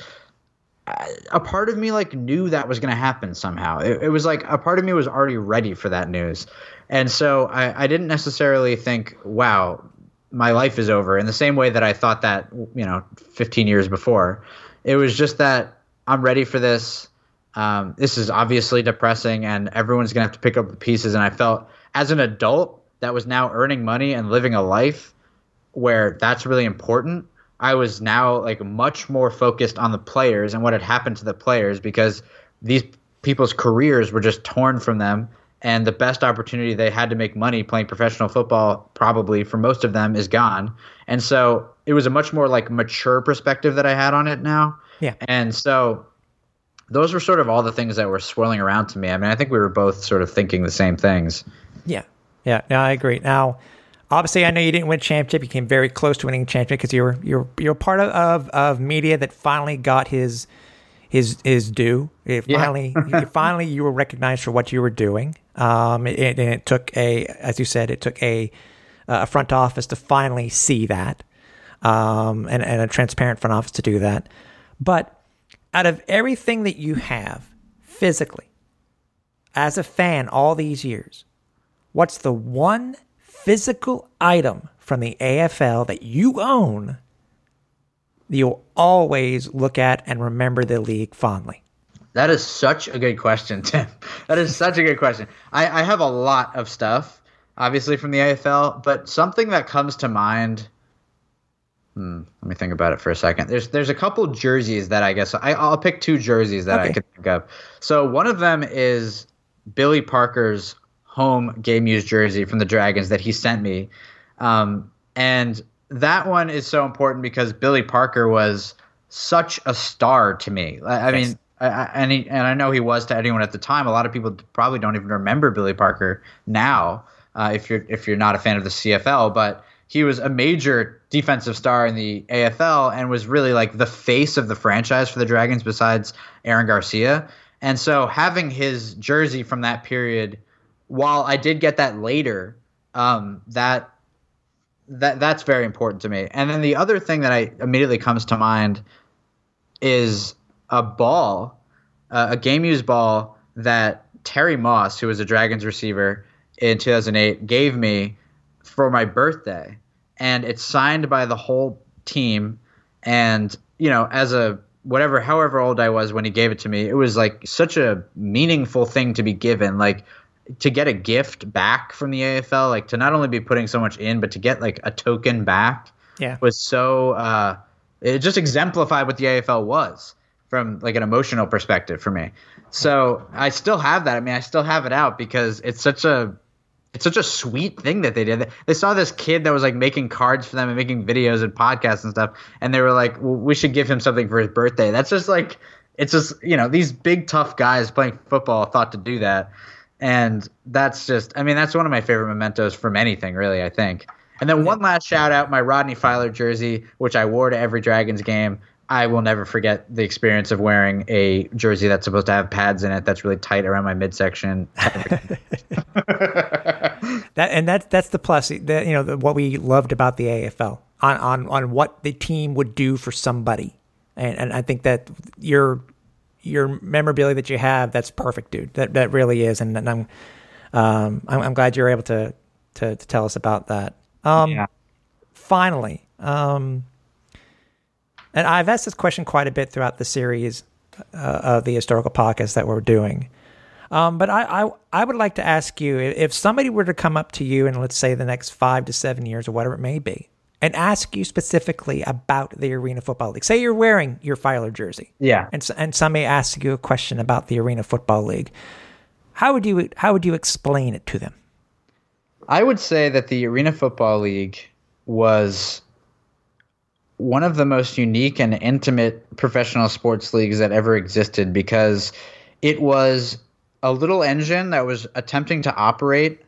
a part of me like knew that was going to happen somehow. It, it, was like a part of me was already ready for that news, and so I, I didn't necessarily think, wow, my life is over in the same way that I thought that you know 15 years before. It was just that I'm ready for this. Um, this is obviously depressing, and everyone's gonna have to pick up the pieces. And I felt as an adult that was now earning money and living a life where that's really important. I was now like much more focused on the players and what had happened to the players because these people's careers were just torn from them and the best opportunity they had to make money playing professional football probably for most of them is gone and so it was a much more like mature perspective that i had on it now yeah and so those were sort of all the things that were swirling around to me. I mean, I think we were both sort of thinking the same things. Yeah. Yeah. No, I agree. Now, obviously, I know you didn't win a championship. You came very close to winning championship because you were you're you're part of, of, of media that finally got his his his due. It finally yeah. finally you were recognized for what you were doing. Um, it, and it took a, as you said, it took a a front office to finally see that, um, and and a transparent front office to do that. But out of everything that you have physically as a fan all these years, what's the one physical item from the AFL that you own that you'll always look at and remember the league fondly? That is such a good question, Tim. That is such a good question. I, I have a lot of stuff, obviously, from the AFL, but something that comes to mind. Hmm, let me think about it for a second. There's there's a couple jerseys that I guess I, I'll pick two jerseys that okay. I can think of. So one of them is Billy Parker's home game used jersey from the Dragons that he sent me, um, and that one is so important because Billy Parker was such a star to me. I, I yes. mean, I, and he, and I know he was to anyone at the time. A lot of people probably don't even remember Billy Parker now. Uh, if you're if you're not a fan of the CFL, but he was a major defensive star in the AFL and was really like the face of the franchise for the Dragons besides Aaron Garcia. And so having his jersey from that period, while I did get that later, um, that that that's very important to me. And then the other thing that I immediately comes to mind is a ball, uh, a game used ball that Terry Moss, who was a Dragons receiver in 2008, gave me for my birthday, and it's signed by the whole team. And you know, as a whatever, however old I was when he gave it to me, it was like such a meaningful thing to be given. Like to get a gift back from the AFL, like to not only be putting so much in, but to get like a token back, yeah, was so. Uh, it just exemplified what the AFL was from like an emotional perspective for me. So I still have that. I mean, I still have it out because it's such a it's such a sweet thing that they did. They saw this kid that was like making cards for them and making videos and podcasts and stuff, and they were like, well, "We should give him something for his birthday." That's just like it's just you know these big tough guys playing football thought to do that and that's just i mean that's one of my favorite mementos from anything really i think and then one last shout out my rodney filer jersey which i wore to every dragons game i will never forget the experience of wearing a jersey that's supposed to have pads in it that's really tight around my midsection that and that's that's the plus that you know the, what we loved about the afl on, on on what the team would do for somebody and and i think that you're your memorabilia that you have, that's perfect, dude. That that really is, and, and I'm, um, I'm, I'm glad you're able to, to to tell us about that. Um, yeah. Finally, um, and I've asked this question quite a bit throughout the series uh, of the historical podcast that we're doing. Um, but I, I, I would like to ask you if somebody were to come up to you in let's say the next five to seven years or whatever it may be, and ask you specifically about the Arena Football League. Say you're wearing your Filer jersey. Yeah. And and somebody asks you a question about the Arena Football League. How would you how would you explain it to them? I would say that the Arena Football League was one of the most unique and intimate professional sports leagues that ever existed because it was a little engine that was attempting to operate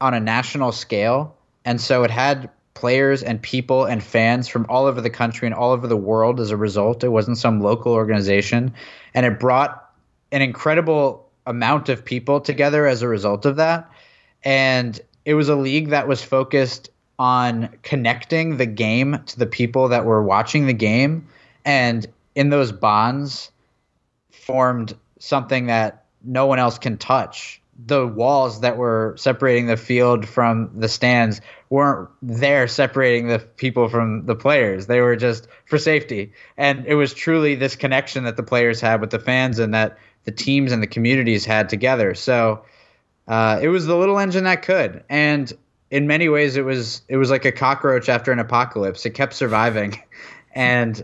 on a national scale. And so it had players and people and fans from all over the country and all over the world as a result. It wasn't some local organization. And it brought an incredible amount of people together as a result of that. And it was a league that was focused on connecting the game to the people that were watching the game. And in those bonds, formed something that no one else can touch the walls that were separating the field from the stands weren't there separating the people from the players. They were just for safety. And it was truly this connection that the players had with the fans and that the teams and the communities had together. So uh, it was the little engine that could. And in many ways it was it was like a cockroach after an apocalypse. It kept surviving. and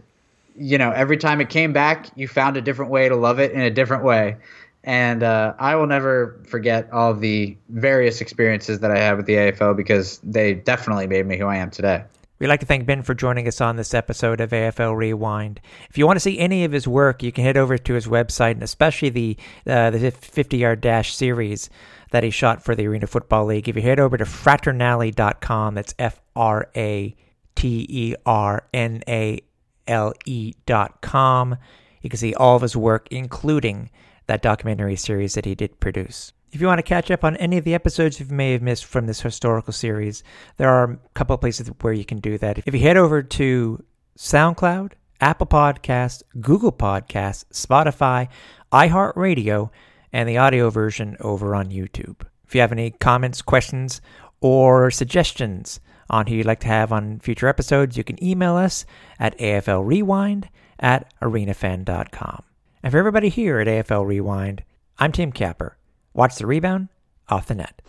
you know, every time it came back, you found a different way to love it in a different way and uh, I will never forget all the various experiences that I had with the AFL because they definitely made me who I am today. We'd like to thank Ben for joining us on this episode of AFL Rewind. If you want to see any of his work, you can head over to his website, and especially the uh, the 50 yard dash series that he shot for the Arena Football League. If you head over to fraternale.com, that's F R A T E R N A L E.com, you can see all of his work, including that documentary series that he did produce. If you want to catch up on any of the episodes you may have missed from this historical series, there are a couple of places where you can do that. If you head over to SoundCloud, Apple Podcasts, Google Podcasts, Spotify, iHeartRadio, and the audio version over on YouTube. If you have any comments, questions, or suggestions on who you'd like to have on future episodes, you can email us at aflrewind at arenafan.com. And for everybody here at AFL Rewind, I'm Tim Capper. Watch the rebound off the net.